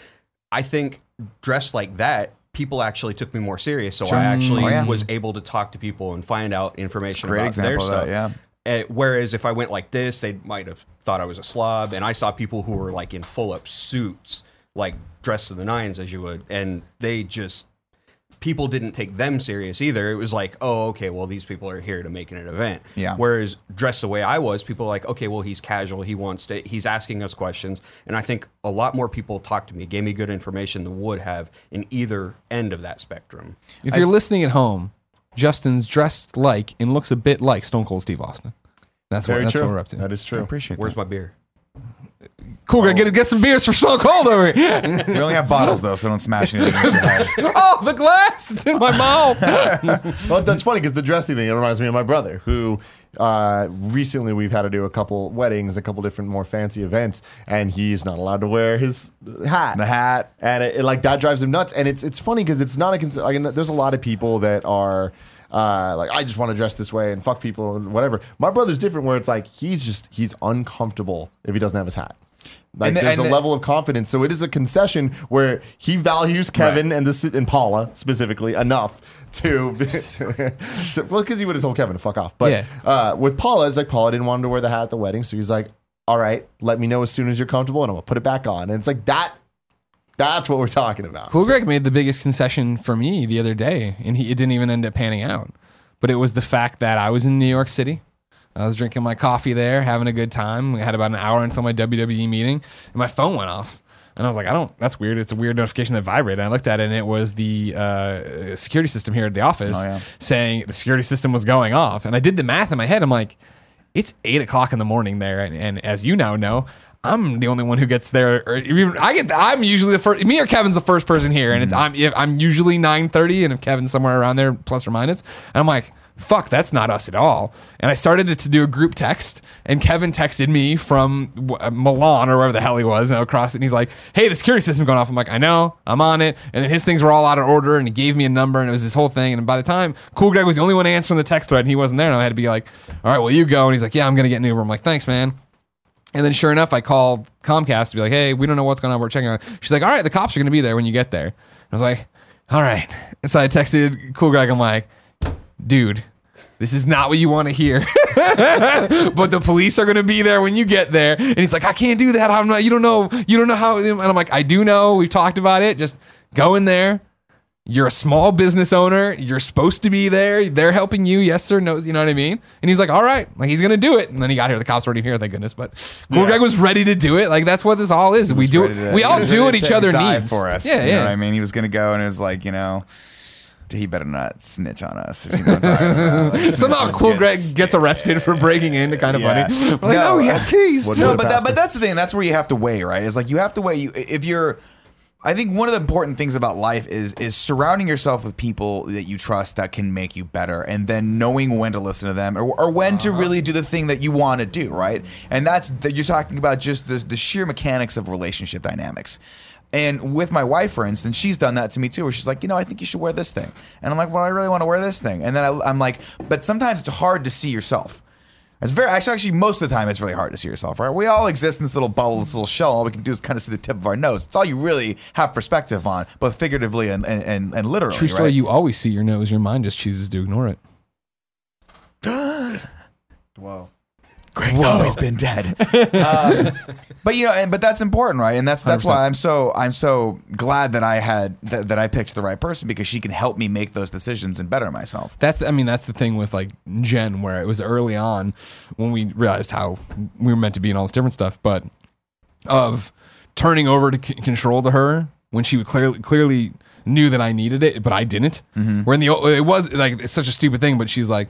I think dressed like that. People actually took me more serious, so I actually Oh, yeah. was able to talk to people and find out information Great about their example of that, yeah. Uh, whereas if I went like this, they might have thought I was a slob. And I saw people who were like in full up suits, like dressed to the nines, as you would, and they just people didn't take them serious either. It was like, oh, okay, well these people are here to make an event. Yeah. Whereas dressed the way I was, people are like, okay, well he's casual, he wants to, he's asking us questions, and I think a lot more people talked to me, gave me good information than would have in either end of that spectrum. If you're listening at home, Justin's dressed like and looks a bit like Stone Cold Steve Austin. That's what that's true what we're up to. that is I true appreciate Where's that. my beer? Cool, Greg. Oh. Get, get some beers for Stone Cold over here. We only have bottles though, so don't smash anything against oh, the glass! It's in my mouth. well that's funny because the dressing thing it reminds me of my brother who uh, recently we've had to do a couple weddings a couple different more fancy events and he's not allowed to wear his hat The hat. and it, it, like that drives him nuts. And it's it's funny because it's not a cons- like, there's a lot of people that are uh, like I just want to dress this way and fuck people and whatever. My brother's different where it's like he's just he's uncomfortable if he doesn't have his hat. Like And the- there's a the- level of confidence, so it is a concession where he values Kevin and this and Paula specifically enough to, to well because he would have told Kevin to fuck off. But Yeah. uh, with Paula, it's like Paula didn't want him to wear the hat at the wedding, so he's like, "All right, let me know as soon as you're comfortable, and I'm gonna put it back on." And it's like that. That's what we're talking about. Cool Greg made the biggest concession for me the other day, and he it didn't even end up panning out. But it was the fact that I was in New York City. I was drinking my coffee there, having a good time. We had about an hour until my WWE meeting, and my phone went off. And I was like, I don't. That's weird. It's a weird notification that vibrated. And I looked at it, and it was the uh, security system here at the office Oh, yeah. saying the security system was going off. And I did the math in my head. I'm like, it's eight o'clock in the morning there, and, and as you now know, I'm the only one who gets there. Or even I get. I'm usually the first. Me or Kevin's the first person here, and it's I'm I'm usually nine thirty, and if Kevin's somewhere around there, plus or minus, and I'm like. Fuck, that's not us at all. And I started to, to do a group text, and Kevin texted me from uh, Milan or wherever the hell he was, and across it, and he's like, "Hey, the security system going off." I'm like, "I know, I'm on it." And then his things were all out of order, and he gave me a number, and it was this whole thing. And by the time Cool Greg was the only one answering the text thread, and he wasn't there, and I had to be like, "All right, well, you go." And he's like, "Yeah, I'm gonna get an Uber." I'm like, "Thanks, man." And then sure enough, I called Comcast to be like, hey, we don't know what's going on. We're checking on. She's like, all right, the cops are going to be there when you get there. I was like, all right. And so I texted Cool Greg. I'm like, dude, this is not what you want to hear. but the police are going to be there when you get there. And he's like, I can't do that. I'm not, you don't know, you don't know how. And I'm like, I do know. We've talked about it. Just go in there. You're a small business owner. You're supposed to be there. They're helping you. Yes, sir. No, you know what I mean? And he's like, all right. Like, he's going to do it. And then he got here. The cops weren't even here, thank goodness. But Cool Greg was ready to do it. Like, that's what this all is. We do to- it. We all do what each other needs. for us. Yeah, you yeah. know what I mean? He was gonna go and it was like, you know, he better not snitch on us. If you know what I'm talking about. Like, Somehow Cool Greg gets arrested for breaking in. Kind of Yeah. funny. We're like, No, oh, he has keys. Wouldn't No, but that, but that's the thing. That's where you have to weigh, right? It's like you have to weigh. You if you're, I think one of the important things about life is is surrounding yourself with people that you trust that can make you better, and then knowing when to listen to them or, or when to uh-huh. really do the thing that you want to do, right? And that's that you're talking about just the the sheer mechanics of relationship dynamics. And with my wife, for instance, she's done that to me too, where she's like, you know, I think you should wear this thing. And I'm like, well, I really want to wear this thing. And then I, I'm like, but sometimes it's hard to see yourself. It's very actually, actually most of the time it's really hard to see yourself, right? We all exist in this little bubble, this little shell. All we can do is kind of see the tip of our nose. It's all you really have perspective on, both figuratively and and, and, and literally. True story. right? You always see your nose. Your mind just chooses to ignore it. Whoa. Greg's always been dead. um, but you know, and, but that's important, right? And that's that's 100%. why I'm so I'm so glad that I had that, that I picked the right person because she can help me make those decisions and better myself. That's I mean that's the thing with like Jen where it was early on when we realized how we were meant to be and all this different stuff, but of turning over to c- control to her when she would clearly clearly knew that I needed it, but I didn't. Where in the it was like it's such a stupid thing, but she's like.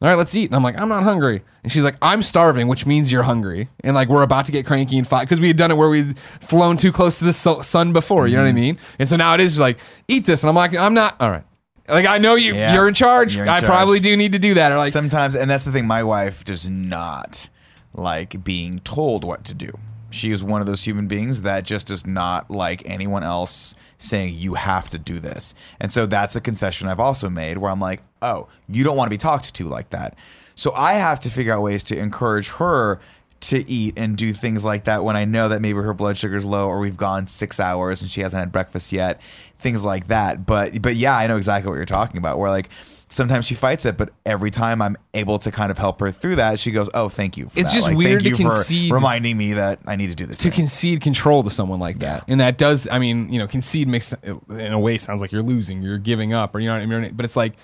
All right, let's eat. And I'm like, I'm not hungry. And she's like, I'm starving, which means you're hungry. And like, we're about to get cranky and fight because we had done it where we'd flown too close to the sun before. You know what I mm-hmm. mean? And so now it is just like, eat this. And I'm like, I'm not. All right. Like, I know you, Yeah, you're in charge. you're in I charge. probably do need to do that. Or like, Sometimes, and that's the thing, my wife does not like being told what to do. She is one of those human beings that just does not like anyone else saying you have to do this. And so that's a concession I've also made where I'm like, oh, you don't want to be talked to like that. So I have to figure out ways to encourage her to eat and do things like that when I know that maybe her blood sugar's low or we've gone six hours and she hasn't had breakfast yet, things like that. But but yeah, I know exactly what you're talking about. Where like sometimes she fights it, but every time I'm able to kind of help her through that, she goes, "Oh, thank you." For It's that. just Like, weird thank to you concede- for reminding me that I need to do this. to thing." concede control to someone like that. And that does, I mean, you know, concede makes in a way sounds like you're losing, you're giving up, or you know what I mean. But it's like,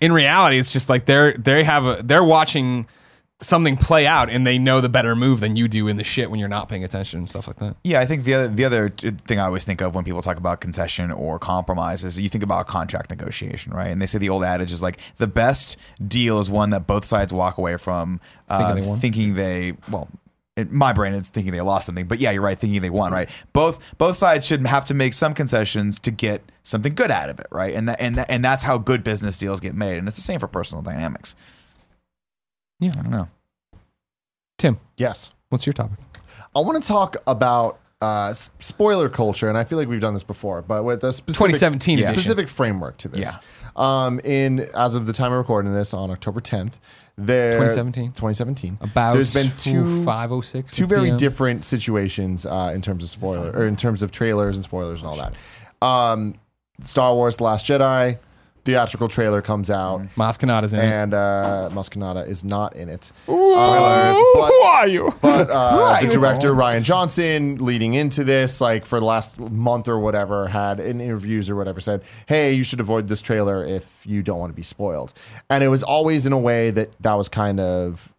in reality, it's just like they're they have a they're watching something play out, and they know the better move than you do in the shit when you're not paying attention and stuff like that. Yeah, I think the other the other thing I always think of when people talk about concession or compromise is you think about contract negotiation, right? And they say the old adage is like the best deal is one that both sides walk away from uh, Thinking they thinking they well. In my brain, it's thinking they lost something, but yeah, you're right. Thinking they won, right? Both both sides should have to make some concessions to get something good out of it, right? And that, and that, and that's how good business deals get made, and it's the same for personal dynamics. Yeah. I don't know. Tim, Yes. what's your topic? I want to talk about uh, s- spoiler culture, and I feel like we've done this before, but with a specific 2017 yeah. edition. specific framework to this. Um, in as of the time of recording this on October 10th, there 2017? 2017. About there's been two five oh six two very different situations uh, in terms of spoiler or in terms of trailers and spoilers and all that. Um, Star Wars: The Last Jedi theatrical trailer comes out, Maz Kanata's in it. and uh, is not in it. Spoilers. but- Who are you? But uh, the director Rian Johnson, leading into this, like for the last month or whatever, had in interviews or whatever said, "Hey, you should avoid this trailer if you don't want to be spoiled." And it was always in a way that that was kind of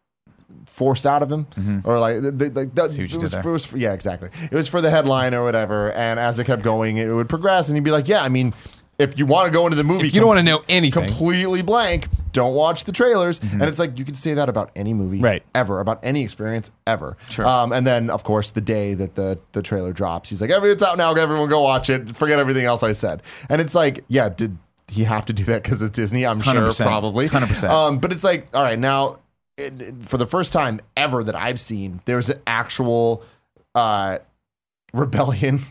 forced out of him, or like, th- th- like that, Mm-hmm. See what you it did was, there. it was for- yeah, exactly. It was for the headline or whatever. And as it kept going, it would progress, and he'd be like, "Yeah, I mean." If you want to go into the movie, If you don't want to know anything, completely blank, don't watch the trailers. And it's like you can say that about any movie Right. ever, about any experience ever. Sure. Um, and then, of course, the day that the the trailer drops, he's like, "Every it's out now. Everyone go watch it. Forget everything else I said." And it's like, yeah, did he have to do that because it's Disney? I'm sure, 100%. probably, 100%. Um, but it's like, all right, now it- for the first time ever that I've seen, there's an actual uh, rebellion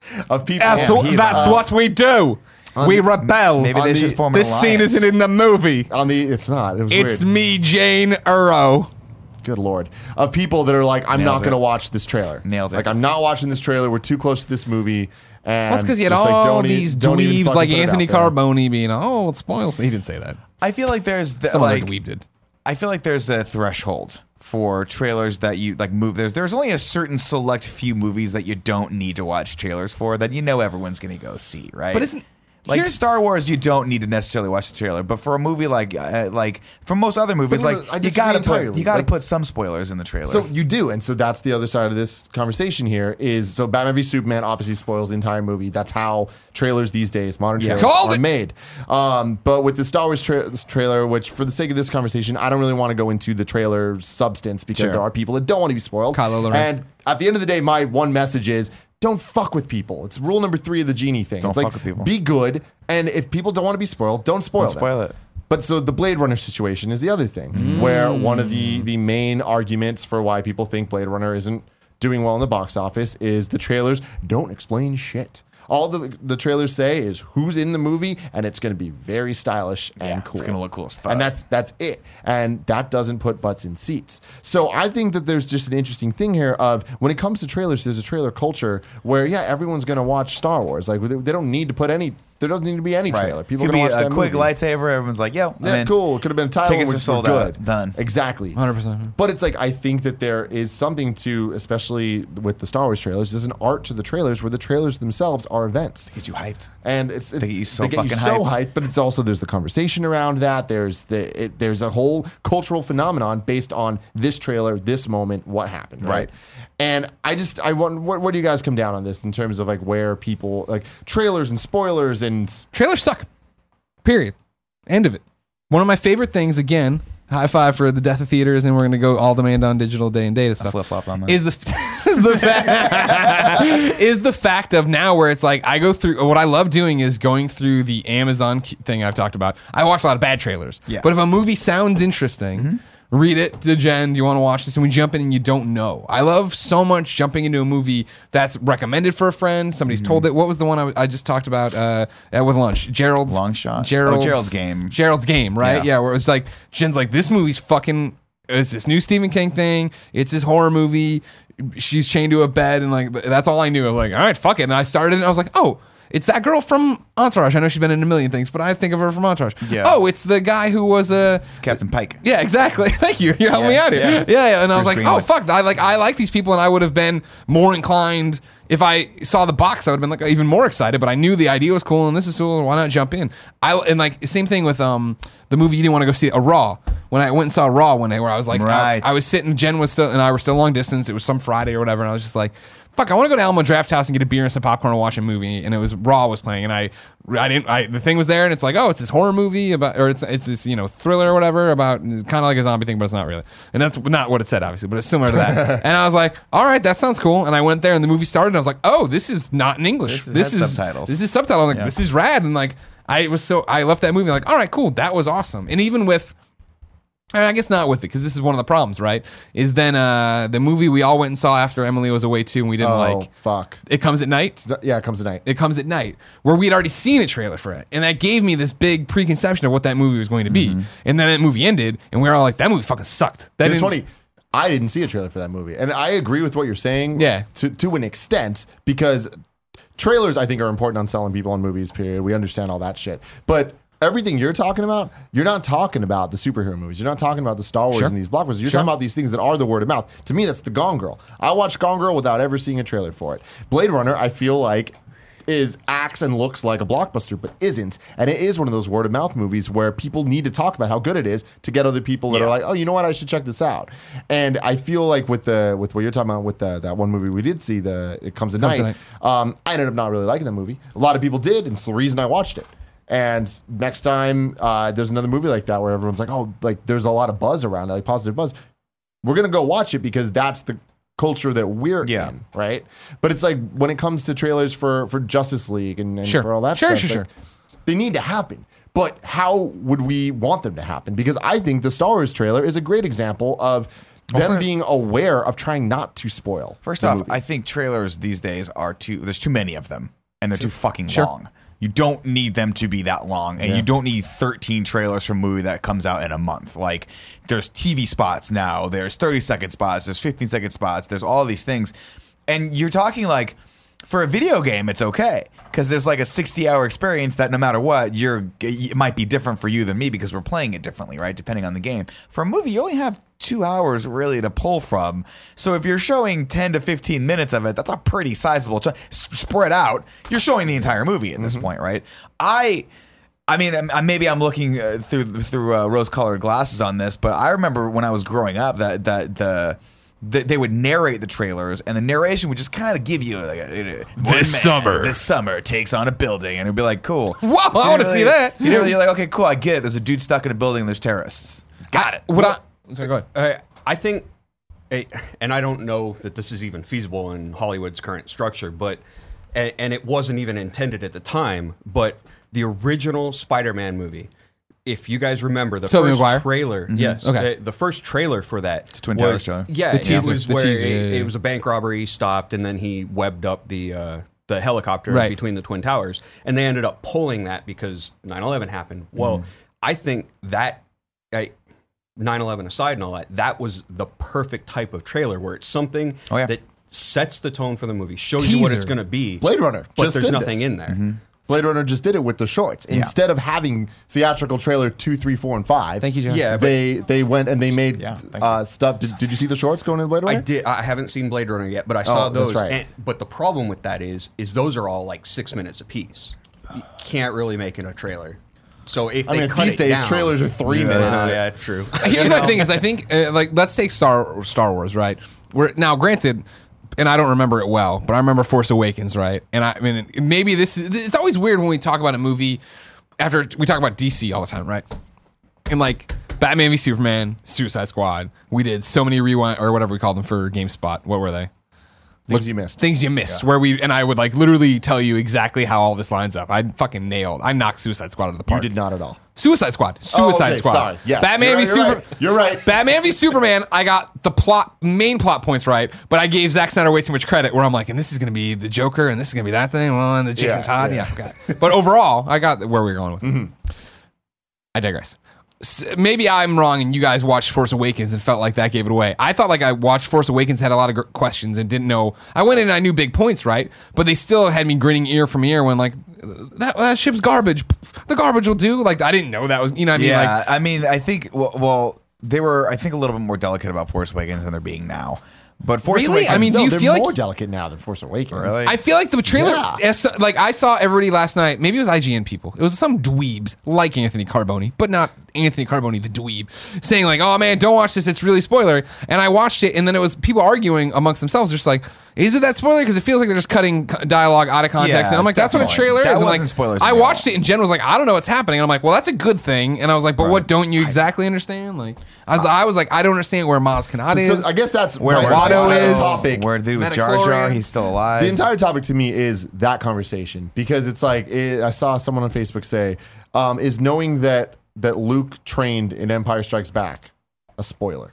of people. that's, Yeah, what, that's uh, what we do. We the- rebel. Maybe On they the- should form an this scene isn't in the movie. on the. It's not. It was It's weird. me, Jane Earl. good lord, of people that are like, I'm Nails not going to watch this trailer. Nailed it. Like, I'm not watching this trailer. We're too close to this movie. And Well, it's because you had just, like, all e- these don't dweebs like Anthony. Carboni being, oh, it spoils. He didn't say that. I feel like there's the, Someone like like dweeb did. I feel like there's a threshold for trailers that you like move there's there's only a certain select few movies that you don't need to watch trailers for that you know everyone's going to go see, right? But isn't- like here's- Star Wars, you don't need to necessarily watch the trailer, but for a movie like uh, like for most other movies, no, like no, I you disagree gotta put entirely. you gotta Like- put some spoilers in the trailers. So you do, and so that's the other side of this conversation here. Is so Batman v Superman obviously spoils the entire movie. That's how trailers these days, modern trailers, Called are it! made. Um, but with the Star Wars tra- this trailer, which for the sake of this conversation, I don't really want to go into the trailer substance because Sure. there are people that don't want to be spoiled. Kylo Ren. And at the end of the day, my one message is. Don't fuck with people. It's rule number three of the genie thing. Don't it's like with people. be good, and if people don't want to be spoiled, don't spoil Don't them. spoil it. But so the Blade Runner situation is the other thing, where mm. one of the the main arguments for why people think Blade Runner isn't doing well in the box office is the trailers don't explain shit. All the the trailers say is who's in the movie, and it's going to be very stylish and Yeah, cool. it's gonna look cool as fuck. and that's that's it. And that doesn't put butts in seats. So I think that there's just an interesting thing here of when it comes to trailers, there's a trailer culture where yeah, everyone's going to watch Star Wars. Like they don't need to put any. There doesn't need to be any right. trailer. People could are be going to watch a that quick movie. lightsaber. Everyone's like, "Yo, I'm Yeah, in. cool. Could have been a title. Tickets which are sold good. out. Done. Exactly. 100%. But it's like I think that there is something to, especially with the Star Wars trailers. There's an art to the trailers where the trailers themselves are events. Get you hyped. And it's, it's get you so they get you fucking so hyped. hyped, but it's also there's the conversation around that. There's the it, there's a whole cultural phenomenon based on this trailer, this moment, what happened, right? Right. And I just I want what, where do you guys come down on this in terms of like where people like trailers and spoilers and Trailers suck. Period. End of it. One of my favorite things, again, high five for the death of theaters, and we're going to go all demand on digital day and data stuff. flip-flopped on that. Is the is the fact is the fact of now where it's like I go through what I love doing is going through the Amazon k- thing I've talked about. I watch a lot of bad trailers, Yeah. but if a movie sounds interesting. Mm-hmm. Read it to Jen. Do you want to watch this? And we jump in and you don't know. I love so much jumping into a movie that's recommended for a friend. Somebody's told it. What was the one I, I just talked about uh, at- with lunch? Gerald's Long Shot? Oh, Gerald's, Gerald's Game. Gerald's game, right? Yeah. Yeah. where it was like Jen's like, this movie's fucking. It's this new Stephen King thing. It's this horror movie. She's chained to a bed, and like that's all I knew. I was like, all right, fuck it. And I started, and I was like, oh. It's that girl from Entourage. I know she's been in a million things, but I think of her from Entourage. Yeah. Oh, it's the guy who was a. It's Captain Pike. Yeah, exactly. Thank you. You're helping me out here. yeah. Yeah, yeah. And I was Chris like, oh Greenwood. fuck, I like I like these people, and I would have been more inclined if I saw the box. I would have been like even more excited. But I knew the idea was cool, and this is cool. Why not jump in? I and like same thing with um the movie you didn't want to go see, a Raw. When I went and saw Raw one day, where I was like, I- Right. I, was sitting, Jen was still, and I were still long distance. It was some Friday or whatever, and I was just like. Fuck! I want to go to Alamo Drafthouse and get a beer and some popcorn and watch a movie. And it was Raw was playing, and I, I didn't. I the thing was there, and it's like, oh, it's this horror movie about, or it's it's this you know thriller or whatever about kind of like a zombie thing, but it's not really. And that's not what it said, obviously, but it's similar to that. and I was like, all right, that sounds cool. And I went there, and the movie started, and I was like, oh, this is not in English. This is- This is subtitles. This is subtitle. I'm like, Yeah. this is rad, and like I was so I left that movie like, all right, cool, that was awesome. And even with I guess not with it because this is one of the problems, right? Is then uh, the movie we all went and saw after Emily was away too, and we didn't oh like. fuck It comes at night. yeah, it comes tonight. It comes at night, where we had already seen a trailer for it, and that gave me this big preconception of what that movie was going to be. And then that movie ended, and we were all like, "That movie fucking sucked." That it's didn't- funny. I didn't see a trailer for that movie, and I agree with what you're saying. Yeah. to to an extent because trailers I think are important on selling people on movies. Period. We understand all that shit, but. Everything you're talking about, you're not talking about the superhero movies. You're not talking about the Star Wars Sure. and these blockbusters. You're Sure. talking about these things that are the word of mouth. To me, that's the Gone Girl. I watched Gone Girl without ever seeing a trailer for it. Blade Runner, I feel like is acts and looks like a blockbuster, but isn't. And it is one of those word of mouth movies where people need to talk about how good it is to get other people that Yeah. are like, oh, you know what, I should check this out. And I feel like with the with what you're talking about with the, that one movie we did see, the It Comes at Night, um, I ended up not really liking that movie. A lot of people did, and it's the reason I watched it. And next time uh, there's another movie like that where everyone's like, oh, like there's a lot of buzz around it, like positive buzz. We're gonna go watch it because that's the culture that we're Yeah. in, right? But it's like when it comes to trailers for for Justice League and, and Sure. for all that Sure, stuff, sure, like, sure. they need to happen. But how would we want them to happen? Because I think the Star Wars trailer is a great example of them being aware of trying not to spoil. First off, movie. I think trailers these days are too. There's too many of them, and they're too fucking Sure. long. You don't need them to be that long, and you don't need 13 trailers for a movie that comes out in a month. Like, there's TV spots now, there's 30 second spots, there's 15 second spots, there's all these things, and you're talking like for a video game, it's okay because there's like a 60 hour experience that no matter what, you're it might be different for you than me because we're playing it differently, right? Depending on the game. For a movie, you only have two hours really to pull from. So if you're showing 10 to 15 minutes of it, that's a pretty sizable ch- spread out. You're showing the entire movie at this point, right? I. I mean, maybe I'm looking uh, through through uh, rose-colored glasses on this, but I remember when I was growing up that that the th- they would narrate the trailers, and the narration would just kind of give you like a, one man summer. this summer takes on a building, and it'd be like, cool. Whoa, I wanna see that. You know, you're like, okay, cool, I get it. There's a dude stuck in a building, and there's terrorists. Got it. What I, sorry, go ahead. Uh, I think, and I don't know that this is even feasible in Hollywood's current structure, but and, and it wasn't even intended at the time. But the original Spider-Man movie, if you guys remember the Tobey first Maguire? trailer, yes, Okay. the, the first trailer for that, It's a Twin Towers was, trailer. yeah, The it was the where teaser, it, yeah, yeah, it was a bank robbery, he stopped, and then he webbed up the. Uh, the helicopter Right. between the twin towers and they ended up pulling that because 9-11 happened well Mm. i think that I, 9-11 aside and all that that was the perfect type of trailer where it's something Oh, yeah. that sets the tone for the movie shows you what it's going to be Blade Runner but just there's nothing this. in there Mm-hmm. Blade Runner just did it with the shorts. Instead of having theatrical trailer two, three, four, and five. Thank you, John. Yeah, but- They they went and they made Yeah, uh, stuff. Did, did you see the shorts going in Blade Runner? I did. I haven't seen Blade Runner yet, but I saw Oh, that's those. right. And, but the problem with that is, is those are all like six minutes apiece. You can't really make it a trailer. So if I they mean, cut these it days down- trailers are three Uh, minutes. yeah, true. Here's my thing: is I think uh, like let's take Star Star Wars, right? Where now, granted, and I don't remember it well, but I remember Force Awakens, right? And I, I mean, maybe this is it's always weird when we talk about a movie after we talk about DC all the time, right? And like Batman v Superman, Suicide Squad, we did so many rewind or whatever we called them for GameSpot. What were they? Things you missed. Things you missed, where we and I would like literally tell you exactly how all this lines up. I fucking nailed. I knocked Suicide Squad out of the park. You did not at all. Suicide Squad. Oh, Suicide oh, okay. Squad. Sorry. Yes. Batman you're, v Super. right. You're right. Batman v Superman. I got the plot, main plot points right, but I gave Zack Snyder way too much credit. Where I'm like, and this is gonna be the Joker, and this is gonna be that thing, well, and the Jason Yeah, Todd. yeah. Yeah. But overall, I got where we are going with. it. Mm-hmm. I digress. Maybe I'm wrong, and you guys watched Force Awakens and felt like that gave it away. I thought like I watched Force Awakens, had a lot of questions, and didn't know. I went in and I knew big points, right? But they still had me grinning ear from ear when like that, that ship's garbage. The garbage will do. Like I didn't know that was. You know what I mean? yeah, Like I mean, I think well, well, they were I think a little bit more delicate about Force Awakens than they're being now. But Force Really? Awakens, I mean, do no, you they're feel like- more delicate now than Force Awakens? Really? I feel like the trailer, Yeah. like I saw everybody last night. Maybe it was IGN people. It was some dweebs like Anthony Carboni, but not Anthony Carboni, the dweeb, saying like, "Oh man, don't watch this. It's really spoiler." And I watched it, and then it was people arguing amongst themselves, just like, "Is it that spoiler?" Because it feels like they're just cutting co- dialogue out of context. Yeah, and I'm like, "That's what a definitely. trailer That is." And wasn't like, spoilers to I me at watched all. it, and Jen was like, "I don't know what's happening." And I'm like, "Well, that's a good thing." And I was like, "But what don't you exactly understand?" Like, I was, I was like, "I don't understand where Maz Kanata is." So I guess that's where my Watto entire is- topic. Where dude with Jar Jar, Midichlorian. he's still alive. The entire topic to me is that conversation because it's like it, I saw someone on Facebook say, um, "Is knowing that that Luke trained in Empire Strikes Back a spoiler?"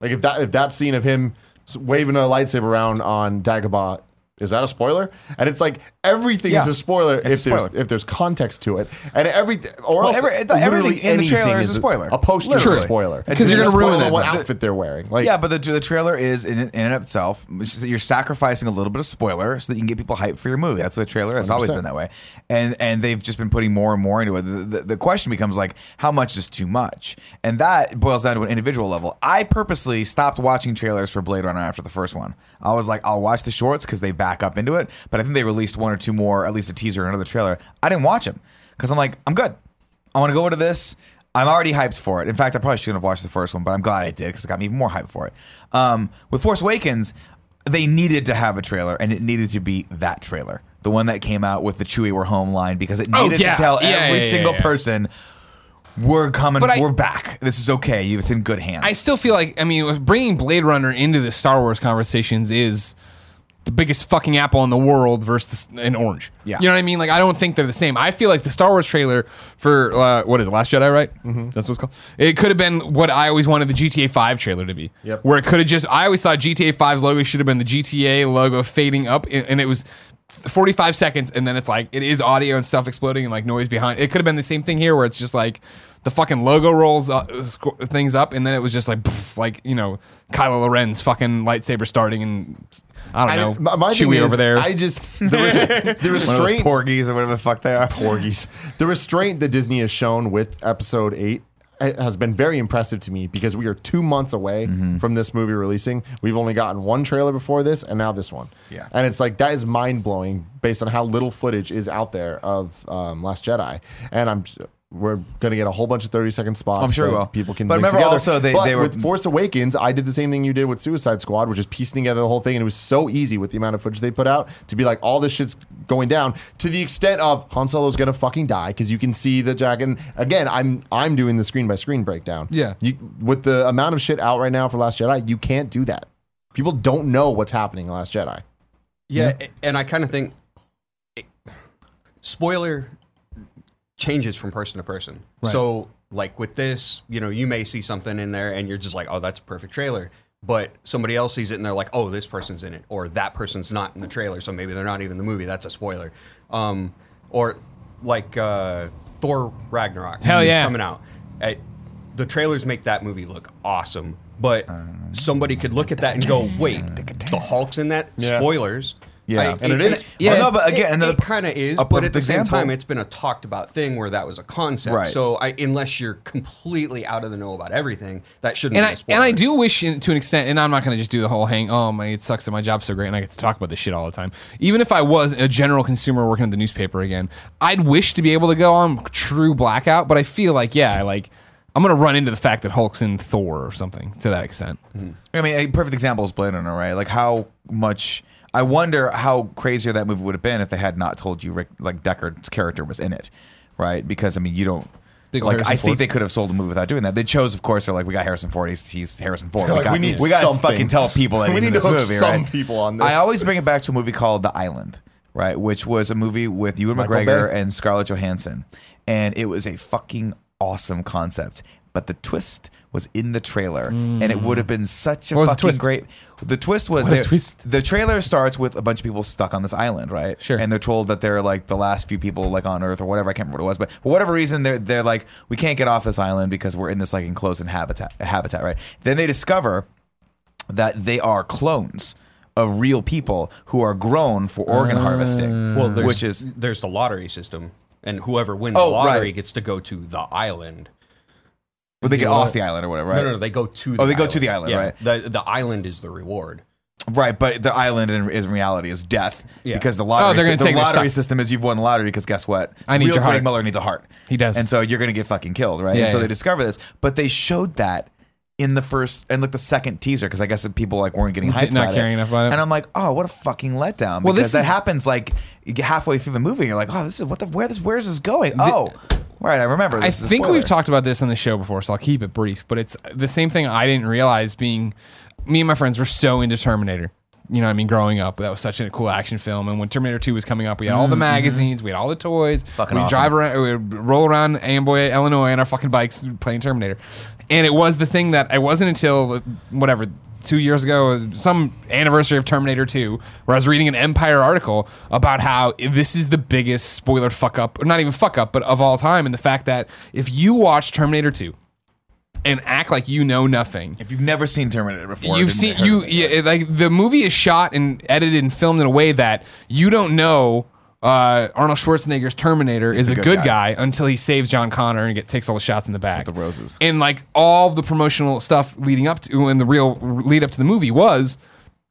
Like if that if that scene of him s- waving a lightsaber around on Dagobah is that a spoiler? And it's like everything is a spoiler It's if a there's if there's context to it, and every or Well, else every- the- everything in the trailer is a spoiler. A poster is a spoiler Because you're gonna ruin spoiler it. What The- outfit they're wearing? Like yeah, but the, the trailer is in, in and of itself. You're sacrificing a little bit of spoiler so that you can get people hyped for your movie. That's what a trailer has always 100%. been that way, and and they've just been putting more and more into it. The, the, the question becomes like, how much is too much? And that boils down to an individual level. I purposely stopped watching trailers for Blade Runner after the first one. I was like, I'll watch the shorts because they back up into it. But I think they released one or two more, at least a teaser another trailer. I didn't watch them because I'm like, I'm good. I want to go into this. I'm already hyped for it. In fact, I probably shouldn't have watched the first one, but I'm glad I did because it got me even more hyped for it. Um, with Force Awakens, they needed to have a trailer, and it needed to be that trailer, the one that came out with the Chewie "We're home" line, because it Oh, needed yeah. to tell Yeah, every yeah, single person, "We're coming, But I- we're back. This is okay. It's in good hands." I still feel like I mean, bringing Blade Runner into the Star Wars conversations is the biggest fucking apple in the world versus an orange. Yeah. you know what I mean. Like I don't think they're the same. I feel like the Star Wars trailer for uh, what is it, Last Jedi, right? Mm-hmm. That's what it's called. It could have been what I always wanted the GTA Five trailer to be. Yep. Where it could have just. I always thought GTA 5's logo should have been the GTA logo fading up, and it was 45 seconds and then it's like it is audio and stuff exploding and like noise behind it could have been the same thing here where it's just like the fucking logo rolls uh, squ- things up and then it was just like pff, like you know Kylo Loren's fucking lightsaber starting and I don't I know just- my, my Chewie over there I just the, res- the One of those restraint porgies or whatever the fuck they are. porgies. The restraint that Disney has shown with Episode Eight has been very impressive to me because we are two months away Mm-hmm. from this movie releasing. We've only gotten one trailer before this, and now this one. Yeah. and it's like that is mind blowing based on how little footage is out there of um, Last Jedi, and I'm. We're gonna get a whole bunch of thirty second spots. I'm sure that will. people can. But link remember together. also they- But they were- with Force Awakens. I did the same thing you did with Suicide Squad, which is piecing together the whole thing, and it was so easy with the amount of footage they put out to be like all this shit's going down to the extent of Han Solo's gonna fucking die because you can see the dragon. Again, I'm I'm doing the screen by screen breakdown. Yeah. you, with the amount of shit out right now for Last Jedi, you can't do that. People don't know what's happening in Last Jedi. Yeah, a- and I kind of think spoiler changes from person to person. So, like with this, you know, you may see something in there and you're just like, "Oh, that's a perfect trailer." But somebody else sees it and they're like, "Oh, this person's in it," or "That person's not in the trailer, so maybe they're not even in the movie." That's a spoiler. Um, or like uh, Thor Ragnarok, Hell yeah. coming out. Uh, the trailers make that movie look awesome, but somebody could look at that and go, "Wait, the Hulk's in that?" Yeah. Spoilers. Yeah. And it is. Yeah, Well, no, but again, it, another- kind of is. But at perfect the same time, it's been a talked about thing where that was a concept. Right. So, I, unless you're completely out of the know about everything, that shouldn't and be I a spoiler. and I do wish in, to an extent, and I'm not going to just do the whole hang. Oh my, it sucks that my job's so great, and I get to talk about this shit all the time. Even if I was a general consumer working at the newspaper again, I'd wish to be able to go on true blackout. But I feel like yeah, I like I'm going to run into the fact that Hulk's in Thor or something to that extent. Mm-hmm. I mean, a perfect example is Blade Runner, right? Like how much. I wonder how crazier that movie would have been if they had not told you Rick, like Deckard's character was in it, right? Because I mean, you don't. Big like Harrison I Ford. think they could have sold a movie without doing that. They chose, of course. They're like, we got Harrison Ford. He's, he's Harrison Ford. Like, we got, we need we got to fucking tell people that We he's in need to this hook movie, some right? people on this. I always bring it back to a movie called The Island, right? Which was a movie with Ewan Michael McGregor Bay. and Scarlett Johansson, and it was a fucking awesome concept. But the twist was in the trailer, and it would hmm. have been such a What was the fucking twist? great. The twist was What a that twist. the trailer starts with a bunch of people stuck on this island, right? Sure. And they're told that they're like the last few people like on Earth or whatever. I can't remember what it was, but for whatever reason, they're they're like, we can't get off this island because we're in this like enclosed habitat habitat, right? Then they discover that they are clones of real people who are grown for organ harvesting. Ah. well, which is there's the lottery system, and whoever wins Oh, the lottery right. gets to go to the island. Well, they get off the island or whatever, right? No, no, no, they go to. The Oh, they go island. to the island, Yeah, right. The the island is the reward. Right, but the island in, in reality is death Yeah. because the oh, lottery, Oh, they're gonna the take their lottery system is you've won the lottery because guess what? I need Real your Greg heart. Miller needs a heart. He does. and so you're gonna get fucking killed, right? Yeah, and so yeah. they discover this, but they showed that in the first and like the second teaser because I guess people like weren't getting hyped Not about caring it. enough about it. And I'm like, oh, what a fucking letdown! Well, because this that is- happens like halfway through the movie, and you're like, oh, this is what the where this where's this going? oh, right, I remember. I This is think we've talked about this on the show before, so I'll keep it brief. But it's the same thing I didn't realize being me and my friends were so into Terminator. You know what I mean? Growing up, that was such a cool action film. And when Terminator 2 was coming up, we had all the mm-hmm. magazines, we had all the toys. Fucking we'd awesome. drive around, we'd roll around Amboy, Illinois on our fucking bikes playing Terminator. And it was the thing that I wasn't until whatever two years ago, some anniversary of Terminator 2, where I was reading an Empire article about how this is the biggest spoiler fuck up, or not even fuck up, but of all time. And the fact that if you watch Terminator 2 and act like you know nothing, If you've never seen Terminator before, you've seen you yeah, like the movie is shot and edited and filmed in a way that you don't know uh, Arnold Schwarzenegger's Terminator is a good good guy. guy. until he saves John Connor and get, takes all the shots in the back. With the roses. And like all the promotional stuff leading up to and the real lead up to the movie was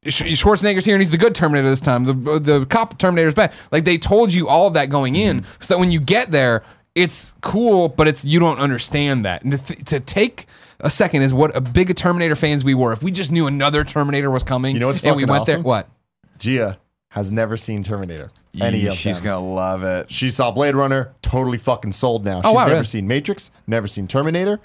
Schwarzenegger's here and he's the good Terminator this time. The the cop Terminator's bad. Like they told you all of that going in, Mm-hmm. so that when you get there, it's cool, but it's you don't understand that. And to, th- to take a second is what a big Terminator fans we were. If we just knew another Terminator was coming, You know what's and we went there, awesome? what? Gia has never seen Terminator. Any Yee, of she's them. gonna love it. She saw Blade Runner, totally fucking sold now. Oh, she's Oh, wow, never really? seen Matrix, never seen Terminator.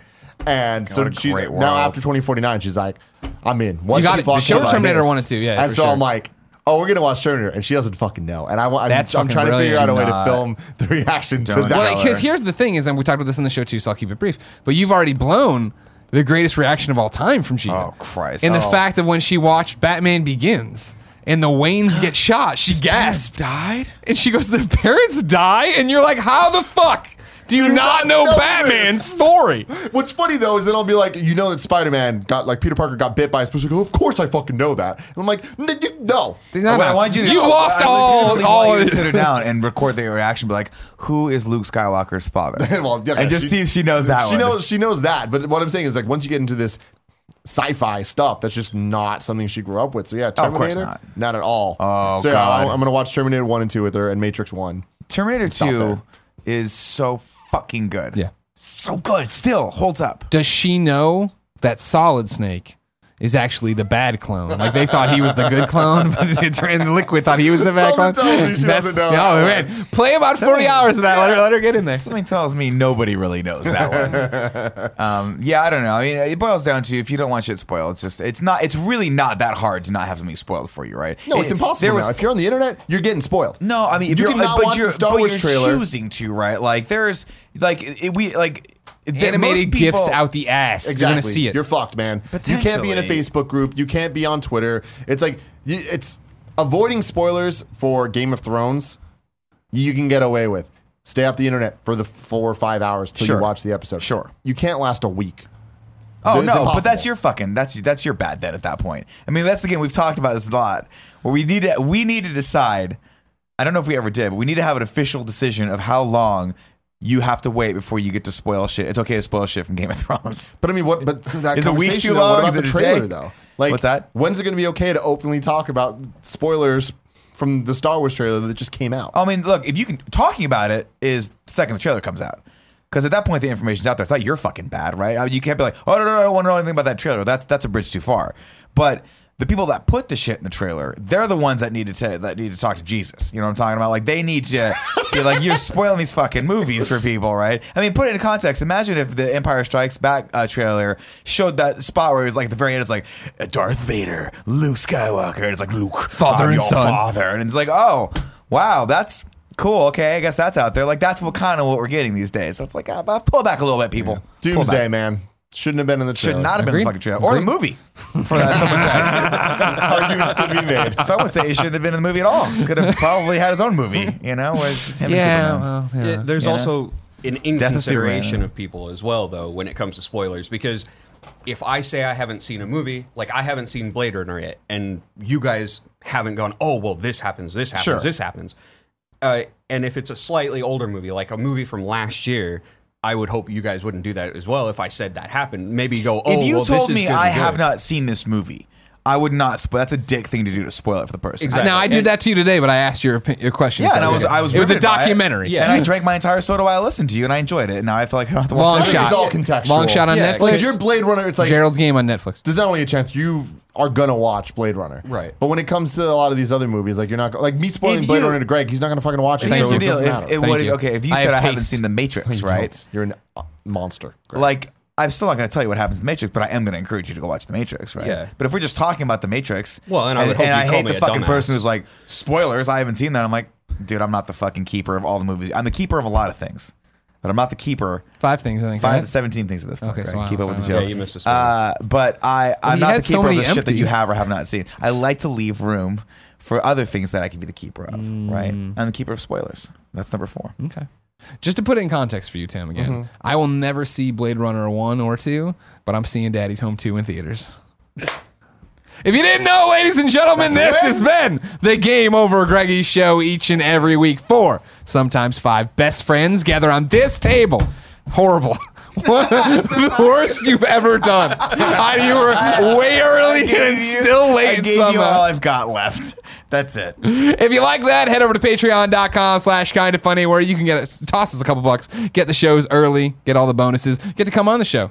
And what so a she now world. after 2049, she's like, I'm in. Once You got she it. fucks Show Terminator missed. one and two, yeah, And so sure. I'm like, oh, we're gonna watch Terminator, and she doesn't fucking know. And I, I'm, That's I'm fucking trying to figure out a way to film the reaction to Don't that. tell Well, because here's the thing is, and we talked about this in the show too, so I'll keep it brief. But you've already blown the greatest reaction of all time from Gia. Oh, Christ. And the Oh. fact of when she watched Batman Begins and the Waynes get shot. She gasped. died. And she goes, Their parents die? And you're like, How the fuck do you you not not know know Batman's this? story? What's funny though is then I'll be like, you know that Spider Man got like Peter Parker got bit by a spider. Go, oh, of course I fucking know that. And I'm like, "N- you- no, No, Well, I no. you to You've know, lost I all, legitimately all want you to sit her down and record their reaction. Be like, "Who is Luke Skywalker's father?" well, yeah, and just she- see if she knows that. She one. knows she knows that. But what I'm saying is like once you get into this sci-fi stuff, that's just not something she grew up with. So yeah, Oh, of Terminator, course not. at all. Oh, so yeah, God. I'm, I'm gonna watch Terminator one and two with her and Matrix one. Terminator Two there. is so fucking good. Yeah. so good. Still holds up. Does she know that Solid Snake is actually the bad clone? Like they thought he was the good clone, but it turned Liquid thought he was the bad Someone clone. tells me she doesn't know No, that man. Play about 40 hours of that. Let her, let her get in there. Something tells me nobody really knows that one. um, yeah, I don't know. I mean, it boils down to if you don't want shit spoiled, it's just it's not. It's really not that hard to not have something spoiled for you, right? No, it's impossible there was- If you're on the internet, you're getting spoiled. No, I mean, if You you're, cannot but watch you're, the Star but Wars you're trailer. choosing to, right? Like, there's like it, we like there- most Animated people- gifts out the ass. Exactly. You're going to see it. You're fucked, man. You can't be in a Facebook group. You can't be on Twitter. It's like you, it's avoiding spoilers for Game of Thrones. You can get away with. Stay off the internet for the four or five hours till Sure. you watch the episode. Sure. You can't last a week. Oh It's no, but that's your fucking that's that's your bad then at that point. I mean, that's the game we've talked about this a lot. Where we need to we need to decide. I don't know if we ever did, but we need to have an official decision of how long you have to wait before you get to spoil shit. It's okay to spoil shit from Game of Thrones. But I mean, what? But that Is a week too though, long? What about Is the trailer though? Like, What's that? When's it going to be okay to openly talk about spoilers from the Star Wars trailer that just came out? I mean, look, if you can talking about it is the second the trailer comes out. Because at that point, the information's out there. It's not your fucking bad, right? I mean, you can't be like, oh no, no, no, I don't want to know anything about that trailer. That's that's a bridge too far. But the people that put the shit in the trailer, they're the ones that need to ta- that need to talk to Jesus. You know what I'm talking about? Like they need to be like, you're spoiling these fucking movies for people, right? I mean, put it in context. Imagine if the Empire Strikes Back uh, trailer showed that spot where it was like at the very end, it's like Darth Vader, Luke Skywalker, and it's like Luke, Father and son. father, and it's like, oh, wow, that's cool. Okay, I guess that's out there. Like that's what kind of what we're getting these days. So it's like, uh, pull back a little bit, people. Pull Doomsday, man. Shouldn't have been in the trailer. Should not have been Agreed. the fucking trailer or the movie. For that, someone said. Arguments could be made. Some would say he shouldn't have been in the movie at all. Could have probably had his own movie. You know, where it's just him and yeah, Superman. well, yeah. Yeah, there's You know? also an Death of inconsideration of people as well, though, when it comes to spoilers. Because if I say I haven't seen a movie, like I haven't seen Blade Runner yet, and you guys haven't gone, oh, well, this happens, this happens, Sure. this happens. Uh, and if it's a slightly older movie, like a movie from last year, I would hope you guys wouldn't do that as well if I said that happened. Maybe go, oh, if you well, told me I have not seen this movie, I would not spoil. That's a dick thing to do to spoil it for the person. Exactly. Now I did And- that to you today, but I asked your your question. Yeah, and I was I was it was a documentary. Yeah. and I drank my entire soda while I listened to you, and I enjoyed it. And now I feel like I don't have to watch Long it. Shot. It's all contextual. Long shot on Yeah, Netflix. Like if you're Blade Runner, it's like Gerald's game on Netflix. there's not only a chance you are gonna watch Blade Runner, Right. But when it comes to a lot of these other movies, like you're not like me spoiling If Blade you- Runner to Greg, he's not gonna fucking watch it. Here's so the it deal. doesn't If, matter. if, what, okay, if you I said have I haven't seen The Matrix, right? You're a uh, monster. Like, I'm still not going to tell you what happens in The Matrix, but I am going to encourage you to go watch The Matrix, right? Yeah. But if we're just talking about The Matrix, Well, and I would hope and you I hate the fucking dumbass. person who's like, spoilers, I haven't seen that. I'm like, dude, I'm not the fucking keeper of all the movies. I'm the keeper of a lot of things, but I'm not the keeper. Five things, I think. Five, right? 17 things at this point. Okay, right? so Keep up with the so- show. Yeah, you missed a spoiler. Uh, but I, I'm he not the had so keeper of many the shit that you have or have not seen. I like to leave room for other things that I can be the keeper of, right? Mm. I'm the keeper of spoilers. That's number four. Okay. Just to put it in context for you, Tim, again, Mm-hmm. I will never see Blade Runner 1 or 2, but I'm seeing Daddy's Home 2 in theaters. If you didn't know, ladies and gentlemen, this has been the Game Over Greggy show each and every week. Four, sometimes five best friends gather on this table. Horrible. What the worst you've ever done. I, you were way early and still late. I late gave you all. I've got left. That's it. If you like that, head over to patreon.com slash kind of funny where you can get a, toss us a couple bucks, get the shows early, get all the bonuses, get to come on the show.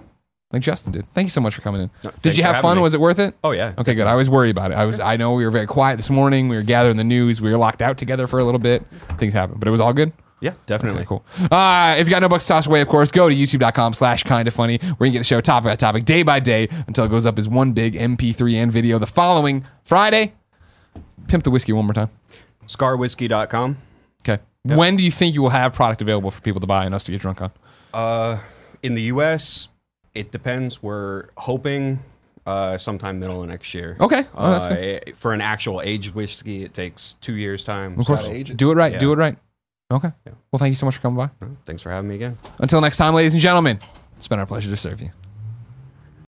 Like Justin did. Thank you so much for coming in. did you have fun? me. Was it worth it? Oh, yeah. Okay, good. I was worried about it. I was. I know we were very quiet this morning. We were gathering the news. We were locked out together for a little bit. Things happened, but it was all good. Yeah, definitely. Okay, cool. Uh, if you got no bucks to toss away, of course, go to youtube.com slash kind of funny, where you can get the show topic by topic, day by day, until it goes up as one big MP3 and video the following Friday. Pimp the whiskey one more time. Scarwhiskey.com. Okay. When do you think you will have product available for people to buy and us to get drunk on? Uh, in the U.S., it depends. We're hoping uh, sometime middle of next year. Okay. Oh, that's Uh, For an actual aged whiskey, it takes two years time. Of course. Gotta age it. Do it right. Yeah. Do it right. Okay. Well, thank you so much for coming by. Thanks for having me again. Until next time, ladies and gentlemen, it's been our pleasure to serve you.